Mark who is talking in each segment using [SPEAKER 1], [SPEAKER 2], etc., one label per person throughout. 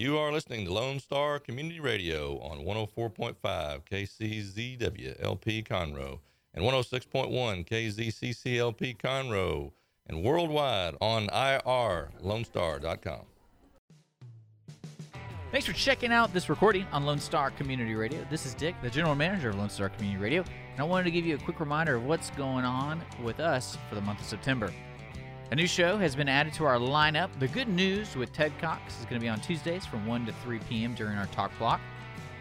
[SPEAKER 1] You are listening to Lone Star Community Radio on 104.5 KCZW LP Conroe and 106.1 KZCCLP Conroe and worldwide on irlonestar.com.
[SPEAKER 2] Thanks for checking out this recording on Lone Star Community Radio. This is Dick, the general manager of Lone Star Community Radio, and I wanted to give you a quick reminder of what's going on with us for the month of September. A new show has been added to our lineup. The Good News with Ted Cox is going to be on Tuesdays from 1 to 3 p.m. during our talk block.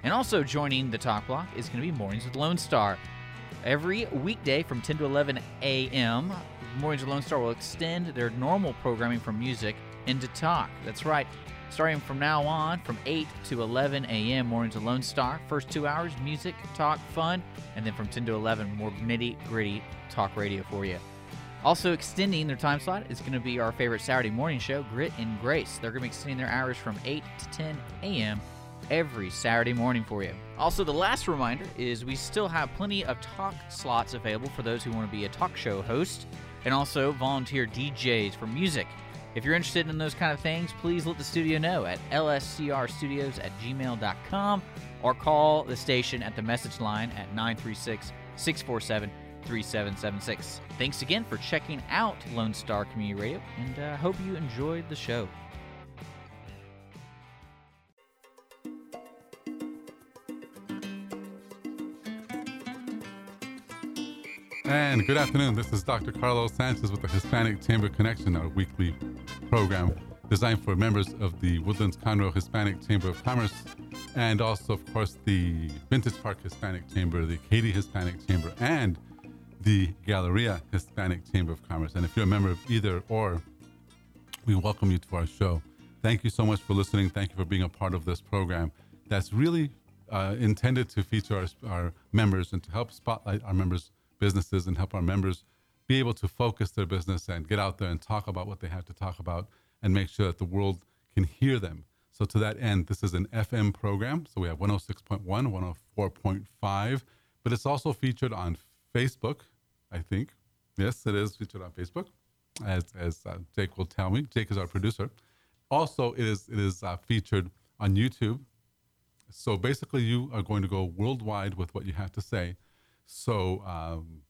[SPEAKER 2] And also joining the talk block is going to be Mornings with Lone Star. Every weekday from 10 to 11 a.m., Mornings with Lone Star will extend their normal programming from music into talk. That's right. Starting from now on, from 8 to 11 a.m., Mornings with Lone Star. First two hours, music, talk, fun. And then from 10 to 11, more nitty gritty talk radio for you. Also, extending their time slot is going to be our favorite Saturday morning show, Grit and Grace. They're going to be extending their hours from 8 to 10 a.m. every Saturday morning for you. Also, the last reminder is we still have plenty of talk slots available for those who want to be a talk show host and also volunteer DJs for music. If you're interested in those kind of things, please let the studio know at lscrstudios at gmail.com or call the station at the message line at 936 647 3776. Thanks again for checking out Lone Star Community Radio, and I uh, hope you enjoyed the show.
[SPEAKER 3] And good afternoon. This is Dr. Carlos Sanchez with the Hispanic Chamber Connection, our weekly program designed for members of the Woodlands Conroe Hispanic Chamber of Commerce and also, of course, the Vintage Park Hispanic Chamber, the Katy Hispanic Chamber, and the Galleria Hispanic Chamber of Commerce. And if you're a member of either or, we welcome you to our show. Thank you so much for listening. Thank you for being a part of this program that's really uh, intended to feature our, our members and to help spotlight our members' businesses and help our members be able to focus their business and get out there and talk about what they have to talk about and make sure that the world can hear them. So, to that end, this is an FM program. So, we have 106.1, 104.5, but it's also featured on Facebook, I think. Yes, it is featured on Facebook, as, as uh, Jake will tell me. Jake is our producer. Also, it is it is uh, featured on YouTube. So basically, you are going to go worldwide with what you have to say. So um,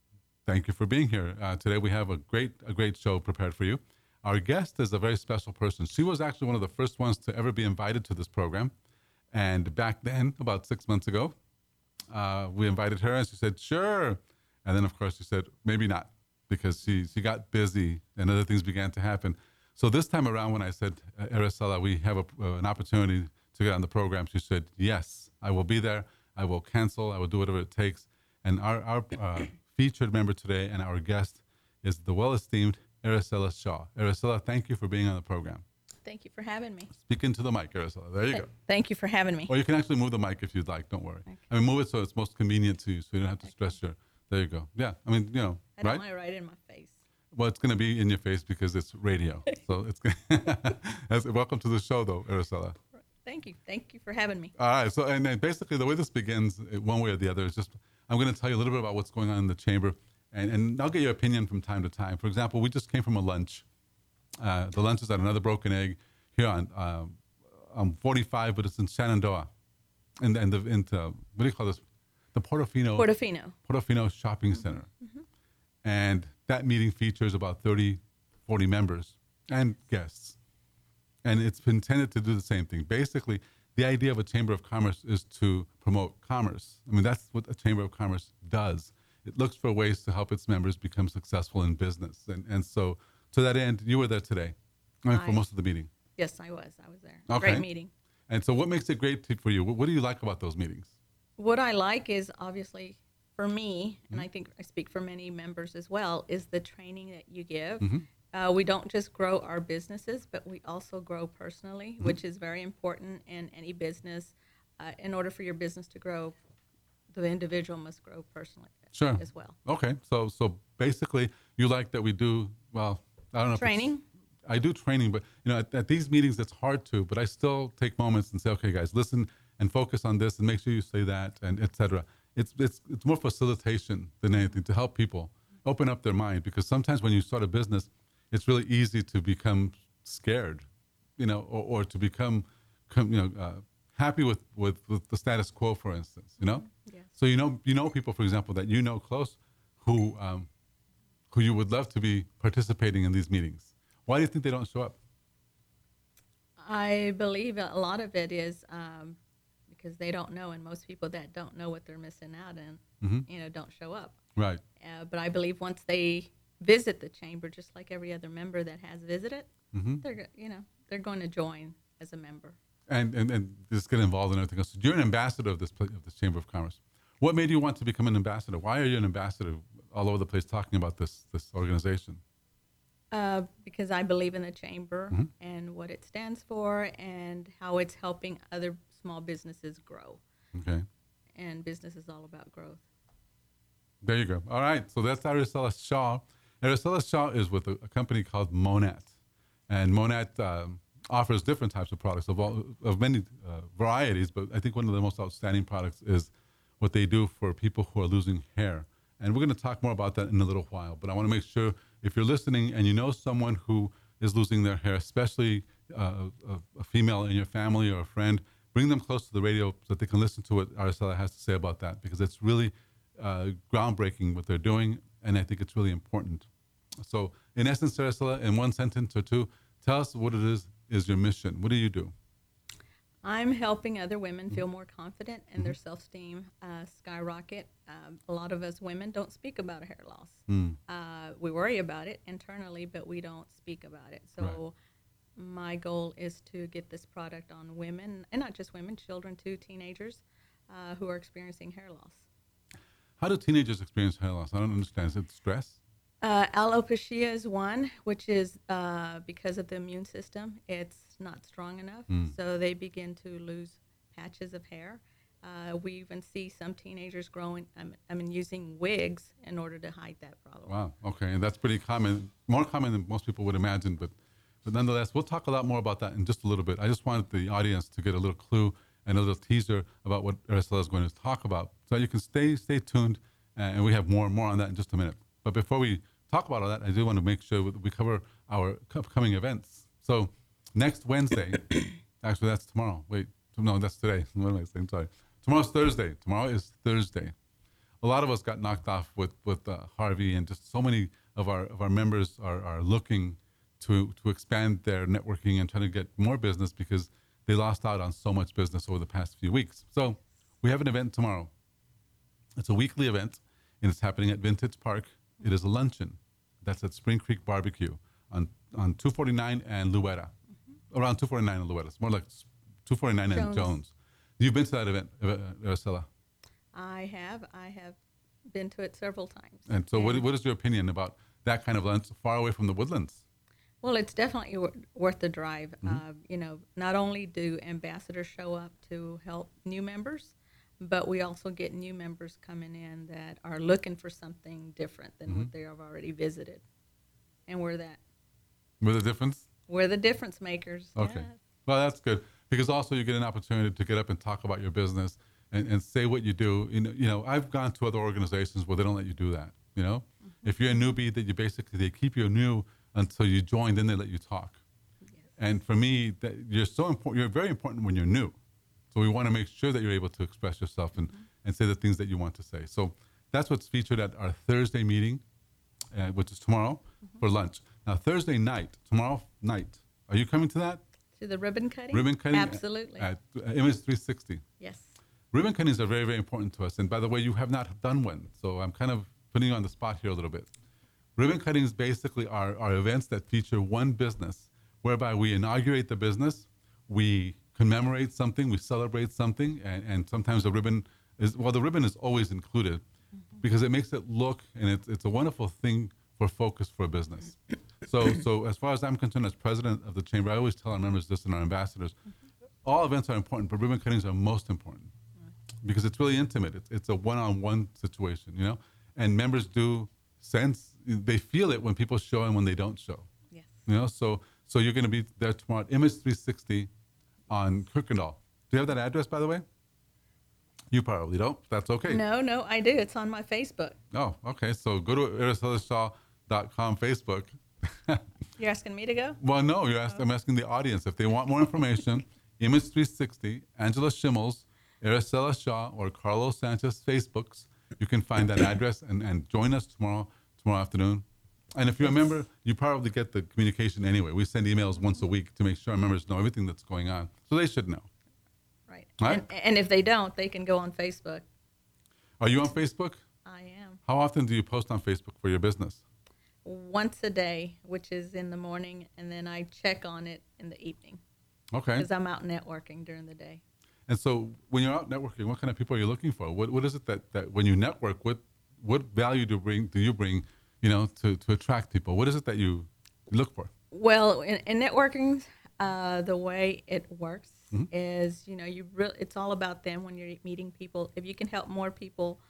[SPEAKER 3] thank you for being here uh, today. We have a great a great show prepared for you. Our guest is a very special person. She was actually one of the first ones to ever be invited to this program, and back then, about six months ago, uh, we invited her, and she said, "Sure." And then, of course, she said, maybe not, because she, she got busy and other things began to happen. So this time around, when I said, uh, Aracela, we have a, uh, an opportunity to get on the program, she said, yes, I will be there. I will cancel. I will do whatever it takes. And our, our uh, featured member today and our guest is the well-esteemed Aracela Shaw. Aracela, thank you for being on the program.
[SPEAKER 4] Thank you for having me.
[SPEAKER 3] Speak into the mic, Aracela. There you go.
[SPEAKER 4] Thank you for having me.
[SPEAKER 3] Or you can actually move the mic if you'd like. Don't worry. Okay. I mean, move it so it's most convenient to you, so you don't have to okay. stress your there you go. Yeah, I mean, you know,
[SPEAKER 4] I don't want right in my face.
[SPEAKER 3] Well, it's going to be in your face because it's radio. so it's welcome to the show, though, Aracela.
[SPEAKER 4] Thank you. Thank you for having me.
[SPEAKER 3] All right. So, and then basically, the way this begins, uh, one way or the other, is just I'm going to tell you a little bit about what's going on in the chamber, and, and I'll get your opinion from time to time. For example, we just came from a lunch. Uh, the lunch is at another broken egg here on um, I'm 45, but it's in Shenandoah, and and the into what do you call this? The Portofino
[SPEAKER 4] Portofino
[SPEAKER 3] Portofino Shopping mm-hmm. Center, mm-hmm. and that meeting features about 30, 40 members and guests, and it's intended to do the same thing. Basically, the idea of a chamber of commerce is to promote commerce. I mean, that's what a chamber of commerce does. It looks for ways to help its members become successful in business, and and so to that end, you were there today, I mean, for most of the meeting.
[SPEAKER 4] Yes, I was. I was there. Okay. Great meeting.
[SPEAKER 3] And so, what makes it great for you? What do you like about those meetings?
[SPEAKER 4] What I like is obviously for me, mm-hmm. and I think I speak for many members as well, is the training that you give. Mm-hmm. Uh, we don't just grow our businesses, but we also grow personally, mm-hmm. which is very important in any business. Uh, in order for your business to grow, the individual must grow personally
[SPEAKER 3] sure.
[SPEAKER 4] as well.
[SPEAKER 3] Okay, so so basically, you like that we do well. I don't know
[SPEAKER 4] training.
[SPEAKER 3] I do training, but you know, at, at, these meetings, it's hard to. But I still take moments and say, okay, guys, listen and focus on this and make sure you say that and etc. It's it's it's more facilitation than anything to help people open up their mind because sometimes when you start a business, it's really easy to become scared, you know, or, or to become com, you know, uh, happy with, with, with the status quo, for instance. You know,
[SPEAKER 4] Yes.
[SPEAKER 3] so you know you know people, for example, that you know close, who um, who you would love to be participating in these meetings. Why do you think they don't show up?
[SPEAKER 4] I believe a lot of it is um, because they don't know, and most people that don't know what they're missing out in,
[SPEAKER 3] Mhm.
[SPEAKER 4] you know, don't show up.
[SPEAKER 3] Right.
[SPEAKER 4] Uh, but I believe once they visit the chamber, just like every other member that has visited,
[SPEAKER 3] Mhm.
[SPEAKER 4] they're you know they're going to join as a member.
[SPEAKER 3] and, and, and just get involved in everything else. You're an ambassador of this of this Chamber of Commerce. What made you want to become an ambassador? Why are you an ambassador all over the place talking about this this organization?
[SPEAKER 4] Uh, because I believe in the chamber
[SPEAKER 3] Mhm.
[SPEAKER 4] and what it stands for and how it's helping other small businesses grow.
[SPEAKER 3] Okay,
[SPEAKER 4] And business is all about growth.
[SPEAKER 3] there you go. All right, so that's Araceli Shaw. Araceli Shaw is with a, a company called Monat, and Monat um, offers different types of products of all of many uh, varieties. But I think one of the most outstanding products is what they do for people who are losing hair. And we're going to talk more about that in a little while. But I want to make sure if you're listening and you know someone who is losing their hair, especially uh, a, a female in your family or a friend, bring them close to the radio so that they can listen to what Araceli has to say about that because it's really uh, groundbreaking what they're doing, and I think it's really important. So, in essence, Araceli, in one sentence or two, tell us what it is is your mission. What do you do?
[SPEAKER 4] I'm helping other women feel more confident and their self esteem uh, skyrocket. Um, a lot of us women don't speak about hair loss.
[SPEAKER 3] Mm.
[SPEAKER 4] Uh, we worry about it internally, but we don't speak about it. So, my goal is to get this product on women, and not just women, children too, teenagers uh, who are experiencing hair loss.
[SPEAKER 3] How do teenagers experience hair loss? I don't understand. Is it stress?
[SPEAKER 4] Uh, alopecia is one, which is uh, because of the immune system. It's not strong enough,
[SPEAKER 3] Mm.
[SPEAKER 4] so they begin to lose patches of hair. Uh, we even see some teenagers growing, um, I mean, using wigs in order to hide that problem.
[SPEAKER 3] Wow. Okay, and that's pretty common, more common than most people would imagine. But, but nonetheless, we'll talk a lot more about that in just a little bit. I just wanted the audience to get a little clue and a little teaser about what Araceli is going to talk about, so you can stay stay tuned, uh, and we have more and more on that in just a minute. But before we talk about all that, I do want to make sure we cover our upcoming events. So next Wednesday, actually that's tomorrow. Wait, no, that's today. What am I saying? Sorry. Tomorrow's Thursday. Tomorrow is Thursday a lot of us got knocked off with with uh, Harvey, and just so many of our of our members are, are looking to to expand their networking and trying to get more business because they lost out on so much business over the past few weeks. So we have an event tomorrow. It's a weekly event, and it's happening at Vintage Park. It is a luncheon. That's at Spring Creek Barbecue on on 249 and Louetta, around 249 and Louetta. It's more like 249 and
[SPEAKER 4] Jones.
[SPEAKER 3] Jones. You've been to that event, uh,
[SPEAKER 4] I have, I have been to it several times.
[SPEAKER 3] And so, what, what is your opinion about that kind of lunch far away from the woodlands?
[SPEAKER 4] Well, it's definitely worth the drive.
[SPEAKER 3] Mm-hmm.
[SPEAKER 4] Uh, you know, not only do ambassadors show up to help new members, but we also get new members coming in that are looking for something different than
[SPEAKER 3] Mm-hmm.
[SPEAKER 4] what they have already visited. And we're that.
[SPEAKER 3] With a difference?
[SPEAKER 4] We're the difference makers.
[SPEAKER 3] Okay.
[SPEAKER 4] Yeah.
[SPEAKER 3] Well, that's good because also you get an opportunity to get up and talk about your business and, and say what you do. You know, you know, I've gone to other organizations where they don't let you do that. You know, if you're a newbie, that you basically they keep you new until you join, then they let you talk. And for me, that you're so important. You're very important when you're new. So we want to make sure that you're able to express yourself and, mm-hmm. and say the things that you want to say. So that's what's featured at our Thursday meeting, uh, which is tomorrow mm-hmm. for lunch. Now Thursday night, tomorrow night, are you coming to that?
[SPEAKER 4] To the ribbon cutting?
[SPEAKER 3] Ribbon cutting?
[SPEAKER 4] Absolutely.
[SPEAKER 3] At, at Image 360.
[SPEAKER 4] yes.
[SPEAKER 3] Ribbon cuttings are very, very important to us. And by the way, you have not done one. So I'm kind of putting you on the spot here a little bit. Ribbon cuttings basically are, are events that feature one business whereby we inaugurate the business, we commemorate something, we celebrate something, and, and sometimes the ribbon is, well, the ribbon is always included mm-hmm. because it makes it look, and it's, it's a wonderful thing for focus for a business. So, so as far as I'm concerned, as president of the chamber, I always tell our members this and our ambassadors, mm-hmm. all events are important, but ribbon cuttings are most important mm-hmm. because it's really intimate. It's, it's a one-on-one situation, you know. And members do sense they feel it when people show and when they don't show.
[SPEAKER 4] Yes.
[SPEAKER 3] You know, so so you're going to be there tomorrow at Image 360 on Kirkendall. Do you have that address, by the way? You probably don't. That's okay.
[SPEAKER 4] No, no, I do. It's on my Facebook.
[SPEAKER 3] Oh, okay. So go to aristoteleshaw.com Facebook.
[SPEAKER 4] You're asking me to go?
[SPEAKER 3] well, no, you're ask, I'm asking the audience if they want more information. Image 360, Angela Schimmels, Aracela Shaw, or Carlos Sanchez Facebooks. You can find that address and, and join us tomorrow tomorrow afternoon. And if you remember, you probably get the communication anyway. We send emails once a week to make sure our members know everything that's going on. So they should know.
[SPEAKER 4] Right.
[SPEAKER 3] Right.
[SPEAKER 4] And, and if they don't, they can go on Facebook.
[SPEAKER 3] Are you on Facebook?
[SPEAKER 4] I am.
[SPEAKER 3] How often do you post on Facebook for your business?
[SPEAKER 4] Once a day, which is in the morning, and then I check on it in the evening
[SPEAKER 3] Okay.
[SPEAKER 4] because I'm out networking during the day.
[SPEAKER 3] And so when you're out networking, what kind of people are you looking for? What what is it that, that when you network, what what value do bring do you bring, you know, to, to attract people? What is it that you look for?
[SPEAKER 4] Well, in, in networking, uh, the way it works
[SPEAKER 3] Mm-hmm.
[SPEAKER 4] is, you know, you re- it's all about them when you're meeting people. If you can help more people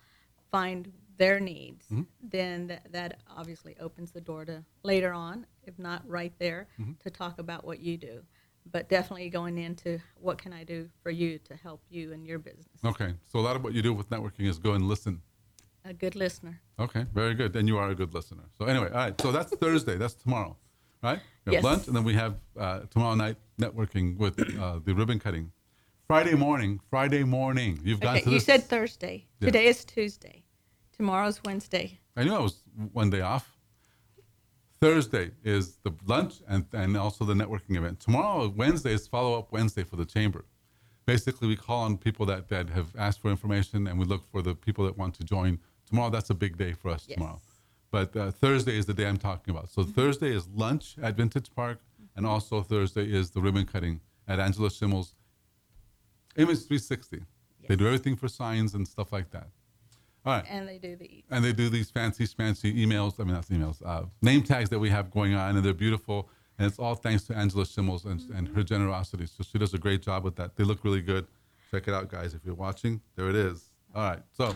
[SPEAKER 4] find their needs,
[SPEAKER 3] Mm-hmm.
[SPEAKER 4] then that, that obviously opens the door to later on, if not right there,
[SPEAKER 3] Mm-hmm.
[SPEAKER 4] to talk about what you do. But definitely going into what can I do for you to help you in your business.
[SPEAKER 3] Okay. So a lot of what you do with networking is go and listen.
[SPEAKER 4] A good listener.
[SPEAKER 3] Okay, very good. Then you are a good listener. So anyway, all right. So that's Thursday. That's tomorrow, right? We have
[SPEAKER 4] Yes.
[SPEAKER 3] lunch, and then we have uh, tomorrow night networking with uh, the ribbon cutting. Friday morning. Friday morning. You've gone
[SPEAKER 4] Okay,
[SPEAKER 3] to
[SPEAKER 4] you said Thursday.
[SPEAKER 3] Yeah.
[SPEAKER 4] Today is Tuesday. Tomorrow's Wednesday.
[SPEAKER 3] I knew I was one day off. Thursday is the lunch and, and also the networking event. Tomorrow, Wednesday, is follow up Wednesday for the chamber. Basically, we call on people that, that have asked for information and we look for the people that want to join. Tomorrow, that's a big day for us
[SPEAKER 4] Yes.
[SPEAKER 3] tomorrow. But uh, Thursday is the day I'm talking about. So Thursday is lunch at Vintage Park, and also Thursday is the ribbon cutting at Angela Schimmel's Image 360. They do everything for signs and stuff like that. All right
[SPEAKER 4] And they do the
[SPEAKER 3] and they do these fancy, fancy emails. I mean, not emails, uh, name tags that we have going on, and they're beautiful. And it's all thanks to Angela Schimmels and, and her generosity. So she does a great job with that. They look really good. Check it out, guys. If you're watching, there it is. All right. So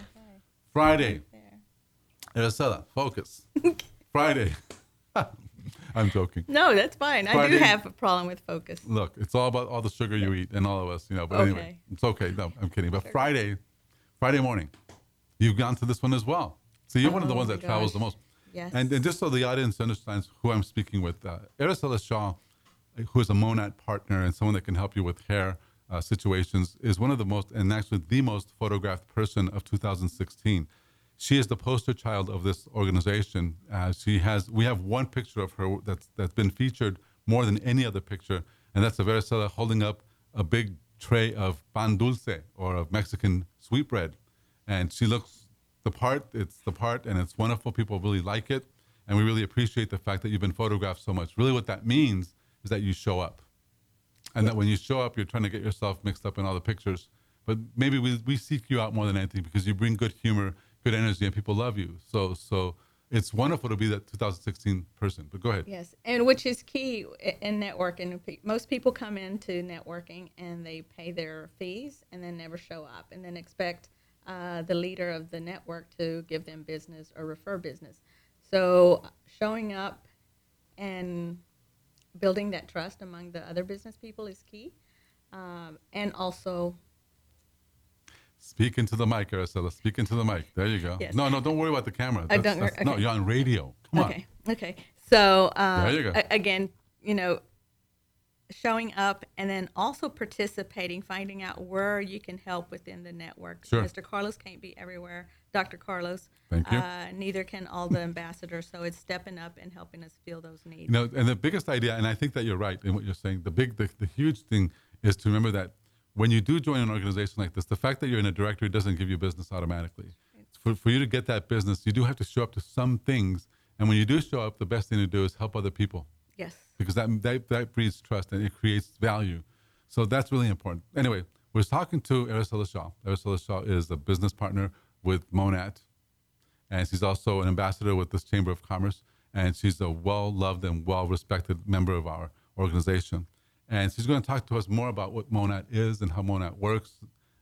[SPEAKER 3] Friday,
[SPEAKER 4] there.
[SPEAKER 3] Aracela, focus. Friday. I'm joking.
[SPEAKER 4] No, that's fine. I do have a problem with focus.
[SPEAKER 3] Look, it's all about all the sugar you eat and all of us, you know. But anyway,
[SPEAKER 4] Okay.
[SPEAKER 3] it's okay. No, I'm kidding. But Friday, Friday morning, you've gone to this one as well. So you're one of the
[SPEAKER 4] Oh
[SPEAKER 3] ones that travels the most.
[SPEAKER 4] Yes.
[SPEAKER 3] And, and just so the audience understands who I'm speaking with, uh, Aracela Shaw, who is a Monat partner and someone that can help you with hair uh, situations, is one of the most, and actually the most photographed person of 2016. She is the poster child of this organization. Uh, she has, we have one picture of her that's that's been featured more than any other picture, and that's of Aracela holding up a big tray of pan dulce or of Mexican sweetbread, and she looks the part. It's the part, and it's wonderful. People really like it, and we really appreciate the fact that you've been photographed so much. Really, what that means is that you show up, and that when you show up, you're trying to get yourself mixed up in all the pictures. But maybe we, we seek you out more than anything because you bring good humor, good energy, and people love you. So so it's wonderful to be that 2016 person. But go ahead.
[SPEAKER 4] Yes, and which is key in networking. Most people come into networking and they pay their fees and then never show up and then expect uh, the leader of the network to give them business or refer business. So showing up and building that trust among the other business people is key. Um, and also,
[SPEAKER 3] Speak into the mic, Aracela. Speak into the mic. There you go.
[SPEAKER 4] Yes.
[SPEAKER 3] No, no, don't worry about the camera.
[SPEAKER 4] I don't
[SPEAKER 3] that's- No, you're on radio. Come on.
[SPEAKER 4] Okay. Okay. So uh,
[SPEAKER 3] There you go.
[SPEAKER 4] a- again, you know, showing up and then also participating, finding out where you can help within the network.
[SPEAKER 3] Sure.
[SPEAKER 4] Mr. Carlos can't be everywhere. Dr. Carlos.
[SPEAKER 3] Thank you.
[SPEAKER 4] Uh, neither can all the ambassadors. So it's stepping up and helping us feel those needs.
[SPEAKER 3] You know, and the biggest idea, and I think that you're right in what you're saying. The big, the, the huge thing is to remember that when you do join an organization like this, the fact that you're in a directory doesn't give you business automatically. For, for you to get that business, you do have to show up to some things. And when you do show up, the best thing to do is help other people
[SPEAKER 4] yes.
[SPEAKER 3] Because that, that, that breeds trust and it creates value. So that's really important. Anyway, we're talking to Aracela Shaw. Aracela Shaw is a business partner with Monat, and she's also an ambassador with this Chamber of Commerce, and she's a well-loved and well-respected member of our organization. And she's going to talk to us more about what Monat is and how Monat works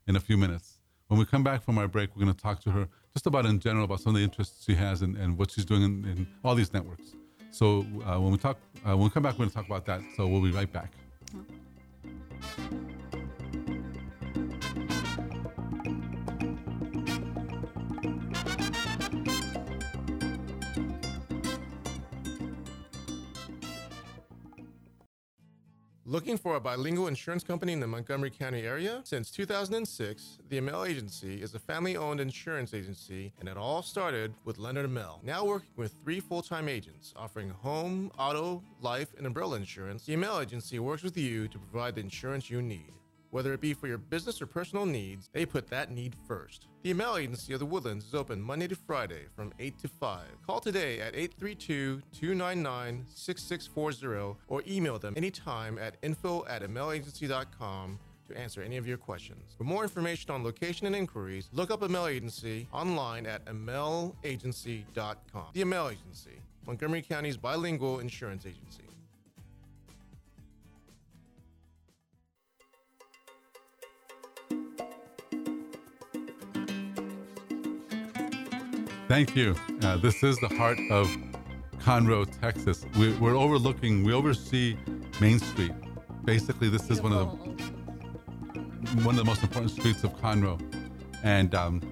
[SPEAKER 3] in a few minutes. When we come back from our break, we're going to talk to her just about in general about some of the interests she has and, and what she's doing in, in all these networks. So uh, when we talk, uh, when we come back, we're going to talk about that. So we'll be right back.
[SPEAKER 5] Looking for a bilingual insurance company in the Montgomery County area? Since 2006, the Amel Agency is a family owned insurance agency, and it all started with Leonard Amel. Now working with three full time agents offering home, auto, life, and umbrella insurance, the Amel Agency works with you to provide the insurance you need. Whether it be for your business or personal needs, they put that need first. The Amel Agency of the Woodlands is open Monday to Friday from 8 to 5. Call today at 832 299 6640 or email them anytime at info at amelagency.com to answer any of your questions. For more information on location and inquiries, look up Amel Agency online at amelagency.com. The Amel Agency, Montgomery County's bilingual insurance agency.
[SPEAKER 3] Thank you. Uh, this is the heart of Conroe, Texas. We, we're overlooking, we oversee Main Street. Basically, this is one of the one of the most important streets of Conroe. And um,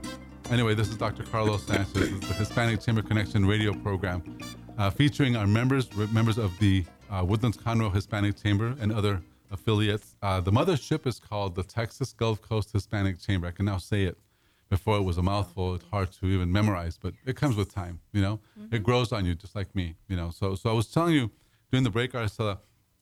[SPEAKER 3] anyway, this is Dr. Carlos Sanchez, the Hispanic Chamber Connection radio program, uh, featuring our members, members of the uh, Woodlands Conroe Hispanic Chamber and other affiliates. Uh, the mothership is called the Texas Gulf Coast Hispanic Chamber. I can now say it before it was a mouthful. It's hard to even memorize, but it comes with time. You know, mm-hmm. it grows on you just like me. You know, so so I was telling you during the break, Aracela,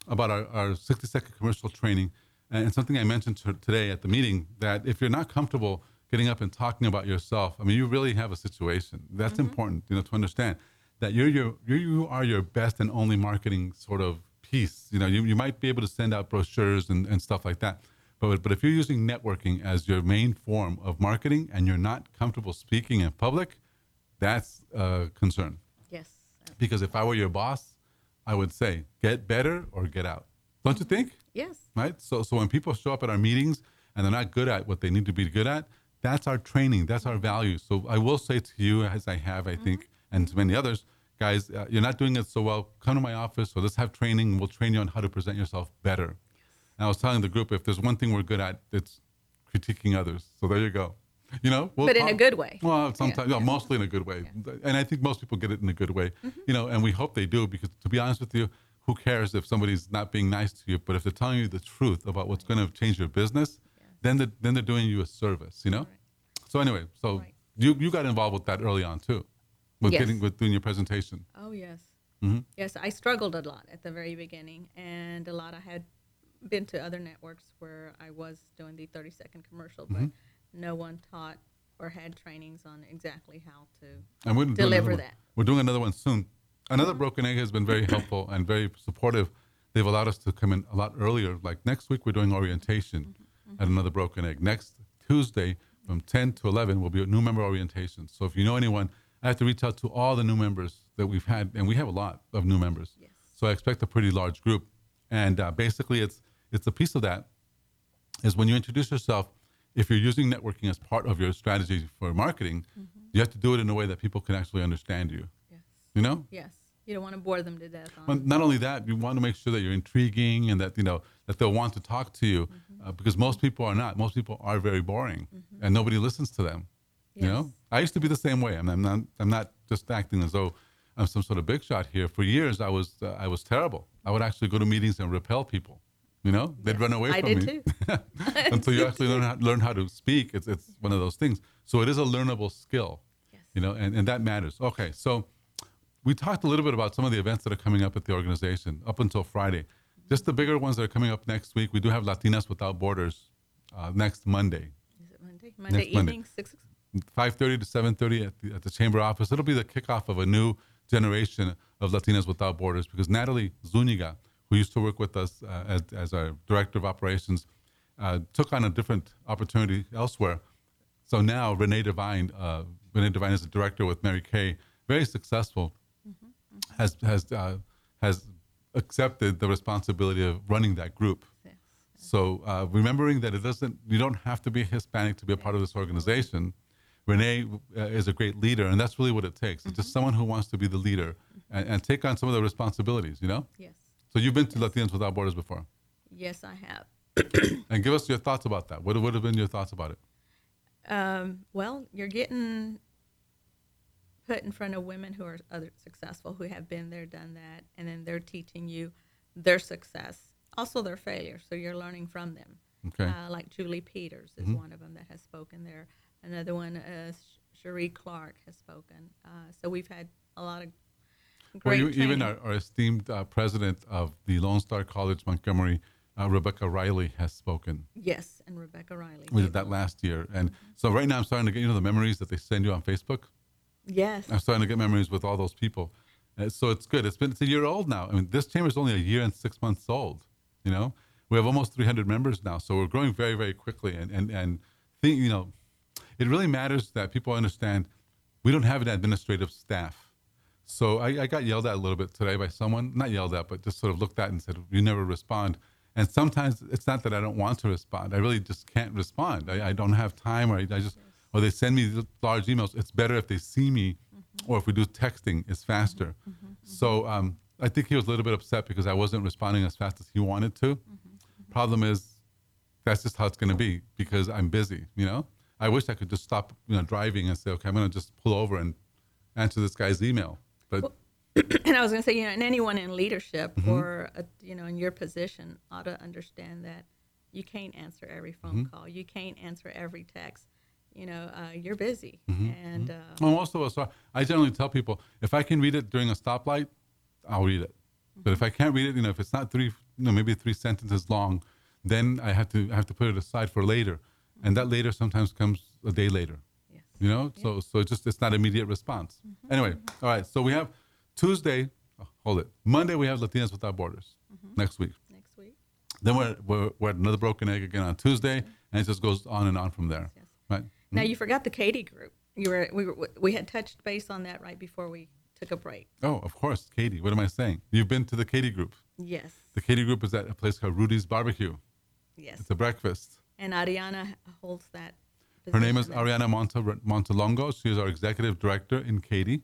[SPEAKER 3] about our, our 60 second commercial training, and something I mentioned to, today at the meeting that if you're not comfortable getting up and talking about yourself, I mean, you really have a situation. That's mm-hmm. important, you know, to understand that you're your you're, you are your best and only marketing sort of piece. You know, you, you might be able to send out brochures and, and stuff like that but, but if you're using networking as your main form of marketing and you're not comfortable speaking in public, that's a concern.
[SPEAKER 4] Yes.
[SPEAKER 3] Because if I were your boss, I would say, get better or get out. Don't you think?
[SPEAKER 4] Yes.
[SPEAKER 3] Right? So, so when people show up at our meetings and they're not good at what they need to be good at, that's our training. That's our value. So I will say to you, as I have, I mm-hmm. think, and to many others, guys, uh, you're not doing it so well. Come to my office or let's have training. We'll train you on how to present yourself better. And I was telling the group if there's one thing we're good at, it's critiquing others. So there you go. You know,
[SPEAKER 4] we'll but in talk, a good way.
[SPEAKER 3] Well, sometimes, yeah. mostly in a good way, yeah. and I think most people get it in a good way. Mm-hmm. You know, and we hope they do because, to be honest with you, who cares if somebody's not being nice to you? But if they're telling you the truth about what's going to change your business, yeah. then they're, then they're doing you a service. You know. Right. So anyway, so right. you you got involved with that early on too, with yes. getting with doing your presentation.
[SPEAKER 4] Oh yes. Mm-hmm. Yes, I struggled a lot at the very beginning, and a lot I had been to other networks where I was doing the 30 second commercial, but mm-hmm. no one taught or had trainings on exactly how to and we're deliver that.
[SPEAKER 3] We're doing another one soon. Another Broken Egg has been very helpful and very supportive. They've allowed us to come in a lot earlier. Like next week, we're doing orientation mm-hmm. mm-hmm. at another Broken Egg. Next Tuesday from 10 to 11 will be a new member orientation. So if you know anyone, I have to reach out to all the new members that we've had, and we have a lot of new members. Yes. So I expect a pretty large group. And uh, basically, it's it's a piece of that is when you introduce yourself, if you're using networking as part of your strategy for marketing, mm-hmm. you have to do it in a way that people can actually understand you. Yes. You know?
[SPEAKER 4] Yes. You don't want to bore them to death.
[SPEAKER 3] Well, not only that, you want to make sure that you're intriguing and that you know that they'll want to talk to you, mm-hmm. uh, because most people are not. Most people are very boring, mm-hmm. and nobody listens to them. Yes. You know, I used to be the same way. I'm, I'm not. I'm not just acting as though I'm some sort of big shot here. For years, I was. Uh, I was terrible. I would actually go to meetings and repel people. You know, they'd run away I from me. Until you actually learn how, learn how to speak, it's, it's one of those things. So it is a learnable skill, yes. you know, and, and that matters. Okay, so we talked a little bit about some of the events that are coming up at the organization up until Friday. Just the bigger ones that are coming up next week. We do have Latinas Without Borders uh, next Monday.
[SPEAKER 4] Is it Monday? Monday next evening, Monday. 6
[SPEAKER 3] 5.30 to 7.30 at the, at the chamber office. It'll be the kickoff of a new generation of Latinas Without Borders because Natalie Zuniga – who used to work with us uh, as, as our director of operations, uh, took on a different opportunity elsewhere. So now Renee Devine, uh, Renee Devine is a director with Mary Kay, very successful, mm-hmm, has has uh, has accepted the responsibility of running that group. Yes. So uh, remembering that it doesn't, you don't have to be Hispanic to be a part of this organization. Renee uh, is a great leader, and that's really what it takes. Mm-hmm. It's just mm-hmm. someone who wants to be the leader and, and, take on some of the responsibilities. You know.
[SPEAKER 4] Yes.
[SPEAKER 3] So you've been to Latinos Without Borders before?
[SPEAKER 4] Yes, I have.
[SPEAKER 3] and give us your thoughts about that. What would have been your thoughts about it?
[SPEAKER 4] Um, well, you're getting put in front of women who are other successful, who have been there, done that, and then they're teaching you their success also their failure. So you're learning from them.
[SPEAKER 3] Okay.
[SPEAKER 4] Uh, like Julie Peters is one of them that has spoken there. Another one, uh, Cherie Clark has spoken. Uh, so we've had a lot of
[SPEAKER 3] Well, you, even our, our esteemed uh, president of the Lone Star College Montgomery, uh, Rebecca Riley, has spoken.
[SPEAKER 4] yes, and Rebecca Riley.
[SPEAKER 3] We did that last year, and so right now I'm starting to get you know the memories that they send you on Facebook.
[SPEAKER 4] Yes.
[SPEAKER 3] I'm starting to get memories with all those people. Uh, so it's good. It's been it's a year old now. I mean, this chamber is only a year and six months old. You know, we have almost 300 members now, so we're growing very very quickly. And and and think you know, it really matters that people understand we don't have an administrative staff. So I, I got yelled at a little bit today by someone, not yelled at, but just sort of looked at and said, "You never respond." And sometimes it's not that I don't want to respond; I really just can't respond. I, I don't have time, or I, I just, or they send me large emails. It's better if they see me, mm-hmm. or if we do texting, it's faster. Mm-hmm. Mm-hmm. So um, I think he was a little bit upset because I wasn't responding as fast as he wanted to. Problem is, that's just how it's going to be because I'm busy. You know, I wish I could just stop, you know, driving and say, okay, I'm going to just pull over and answer this guy's email. But
[SPEAKER 4] and I was going to say, you know, and anyone in leadership
[SPEAKER 3] Mm-hmm.
[SPEAKER 4] or, uh, you know, in your position ought to understand that you can't answer every phone
[SPEAKER 3] Mm-hmm.
[SPEAKER 4] call. You can't answer every text. You know, uh, you're busy.
[SPEAKER 3] Mm-hmm.
[SPEAKER 4] And uh,
[SPEAKER 3] well, most of us are. I generally tell people if I can read it during a stoplight, I'll read it. But if I can't read it, you know, if it's not three, you know, maybe three sentences long, then I have to I have to put it aside for later, and that later sometimes comes a day later. You know, so so it's just it's not immediate response. Mm-hmm. Anyway, mm-hmm. all right. So we have Tuesday. oh, hold it. Monday we have Latinas Without Borders mm-hmm. next week.
[SPEAKER 4] Next week.
[SPEAKER 3] Then we're, we're we're at another broken egg again on Tuesday, and it just goes on and on from there.
[SPEAKER 4] Yes.
[SPEAKER 3] Right.
[SPEAKER 4] Now you forgot the Katy group. You were we were we had touched base on that right before we took a break.
[SPEAKER 3] Oh, of course, Katy. What am I saying? You've been to the Katy group.
[SPEAKER 4] Yes.
[SPEAKER 3] The Katy group is at a place called Rudy's Barbecue.
[SPEAKER 4] Yes.
[SPEAKER 3] It's a breakfast.
[SPEAKER 4] And Ariana holds that.
[SPEAKER 3] Her name is. Ariana Montelongo. She is our executive director in Katy.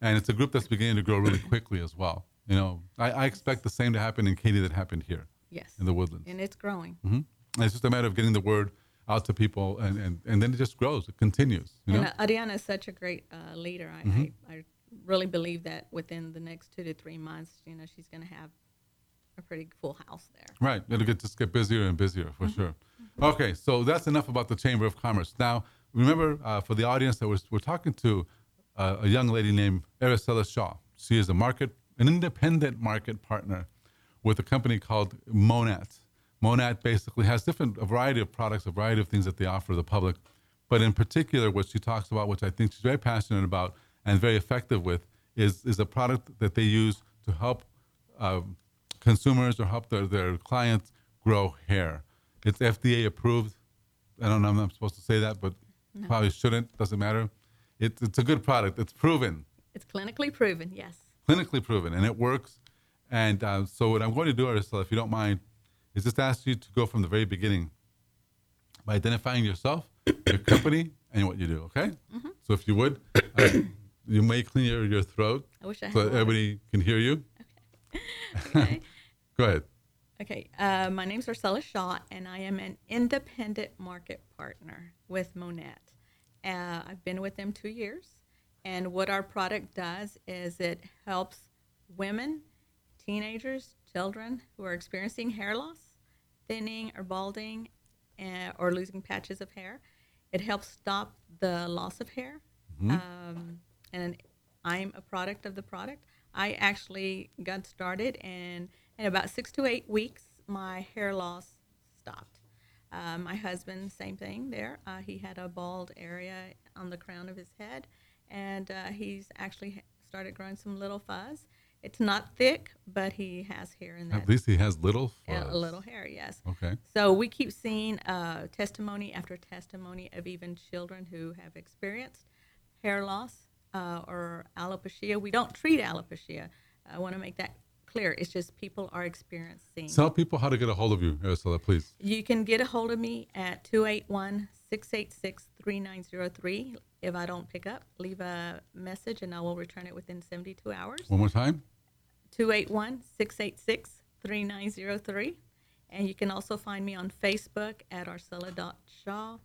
[SPEAKER 3] And it's a group that's beginning to grow really quickly as well. You know, I, I expect the same to happen in Katy that happened here
[SPEAKER 4] Yes.
[SPEAKER 3] in the woodlands.
[SPEAKER 4] And it's growing.
[SPEAKER 3] hmm And it's just a matter of getting the word out to people, and, and, and then it just grows. It continues. You know?
[SPEAKER 4] And uh, Ariana is such a great uh, leader. I,
[SPEAKER 3] Mm-hmm.
[SPEAKER 4] I, I really believe that within the next two to three months, you know, she's going to have a pretty full house there.
[SPEAKER 3] Right. It'll get just get busier and busier for sure. Okay, so that's enough about the Chamber of Commerce. Now, remember uh, for the audience that we're, we're talking to uh, a young lady named Araceli Shaw. She is a market, an independent market partner with a company called Monat. Monat basically has different, a variety of products, a variety of things that they offer the public. But in particular, what she talks about, which I think she's very passionate about and very effective with, is, is a product that they use to help um, consumers or help their, their clients grow hair. It's FDA approved. I don't know if I'm supposed to say that, but probably shouldn't. Doesn't matter. It, it's a good product. It's proven,
[SPEAKER 4] It's clinically proven, yes.
[SPEAKER 3] clinically proven, and it works. And uh, so what I'm going to do, Araceli, if you don't mind, is just ask you to go from the very beginning by identifying yourself, your company, and what you do. Okay? So if you would, uh, you may clear your, your throat
[SPEAKER 4] I wish I had
[SPEAKER 3] so
[SPEAKER 4] water.
[SPEAKER 3] everybody can hear you.
[SPEAKER 4] Okay.
[SPEAKER 3] Go ahead.
[SPEAKER 4] Okay, uh, my is Ursula Shaw, and I am an independent market partner with Monat. Uh, I've been with them two years, and what our product does is it helps women, teenagers, children who are experiencing hair loss, thinning or balding, uh, or losing patches of hair. It helps stop the loss of hair, um, and I'm a product of the product. I actually got started, and in about six to eight weeks, my hair loss stopped. Uh, my husband, same thing there. Uh, he had a bald area on the crown of his head, and uh, he's actually started growing some little fuzz. It's not thick, but he has hair in that
[SPEAKER 3] At least he has little fuzz.
[SPEAKER 4] a little hair. Yes.
[SPEAKER 3] Okay.
[SPEAKER 4] So we keep seeing uh, testimony after testimony of even children who have experienced hair loss uh, or alopecia. We don't treat alopecia. I want to make that clear. It's just people are experiencing.
[SPEAKER 3] Tell people how to get a hold of you, Araceli, please.
[SPEAKER 4] you can get a hold of me at 281 686 3903. If I don't pick up, leave a message and I will return it within 72 hours.
[SPEAKER 3] One more time.
[SPEAKER 4] 281 686 3903. And you can also find me on Facebook at Arcella.shaw.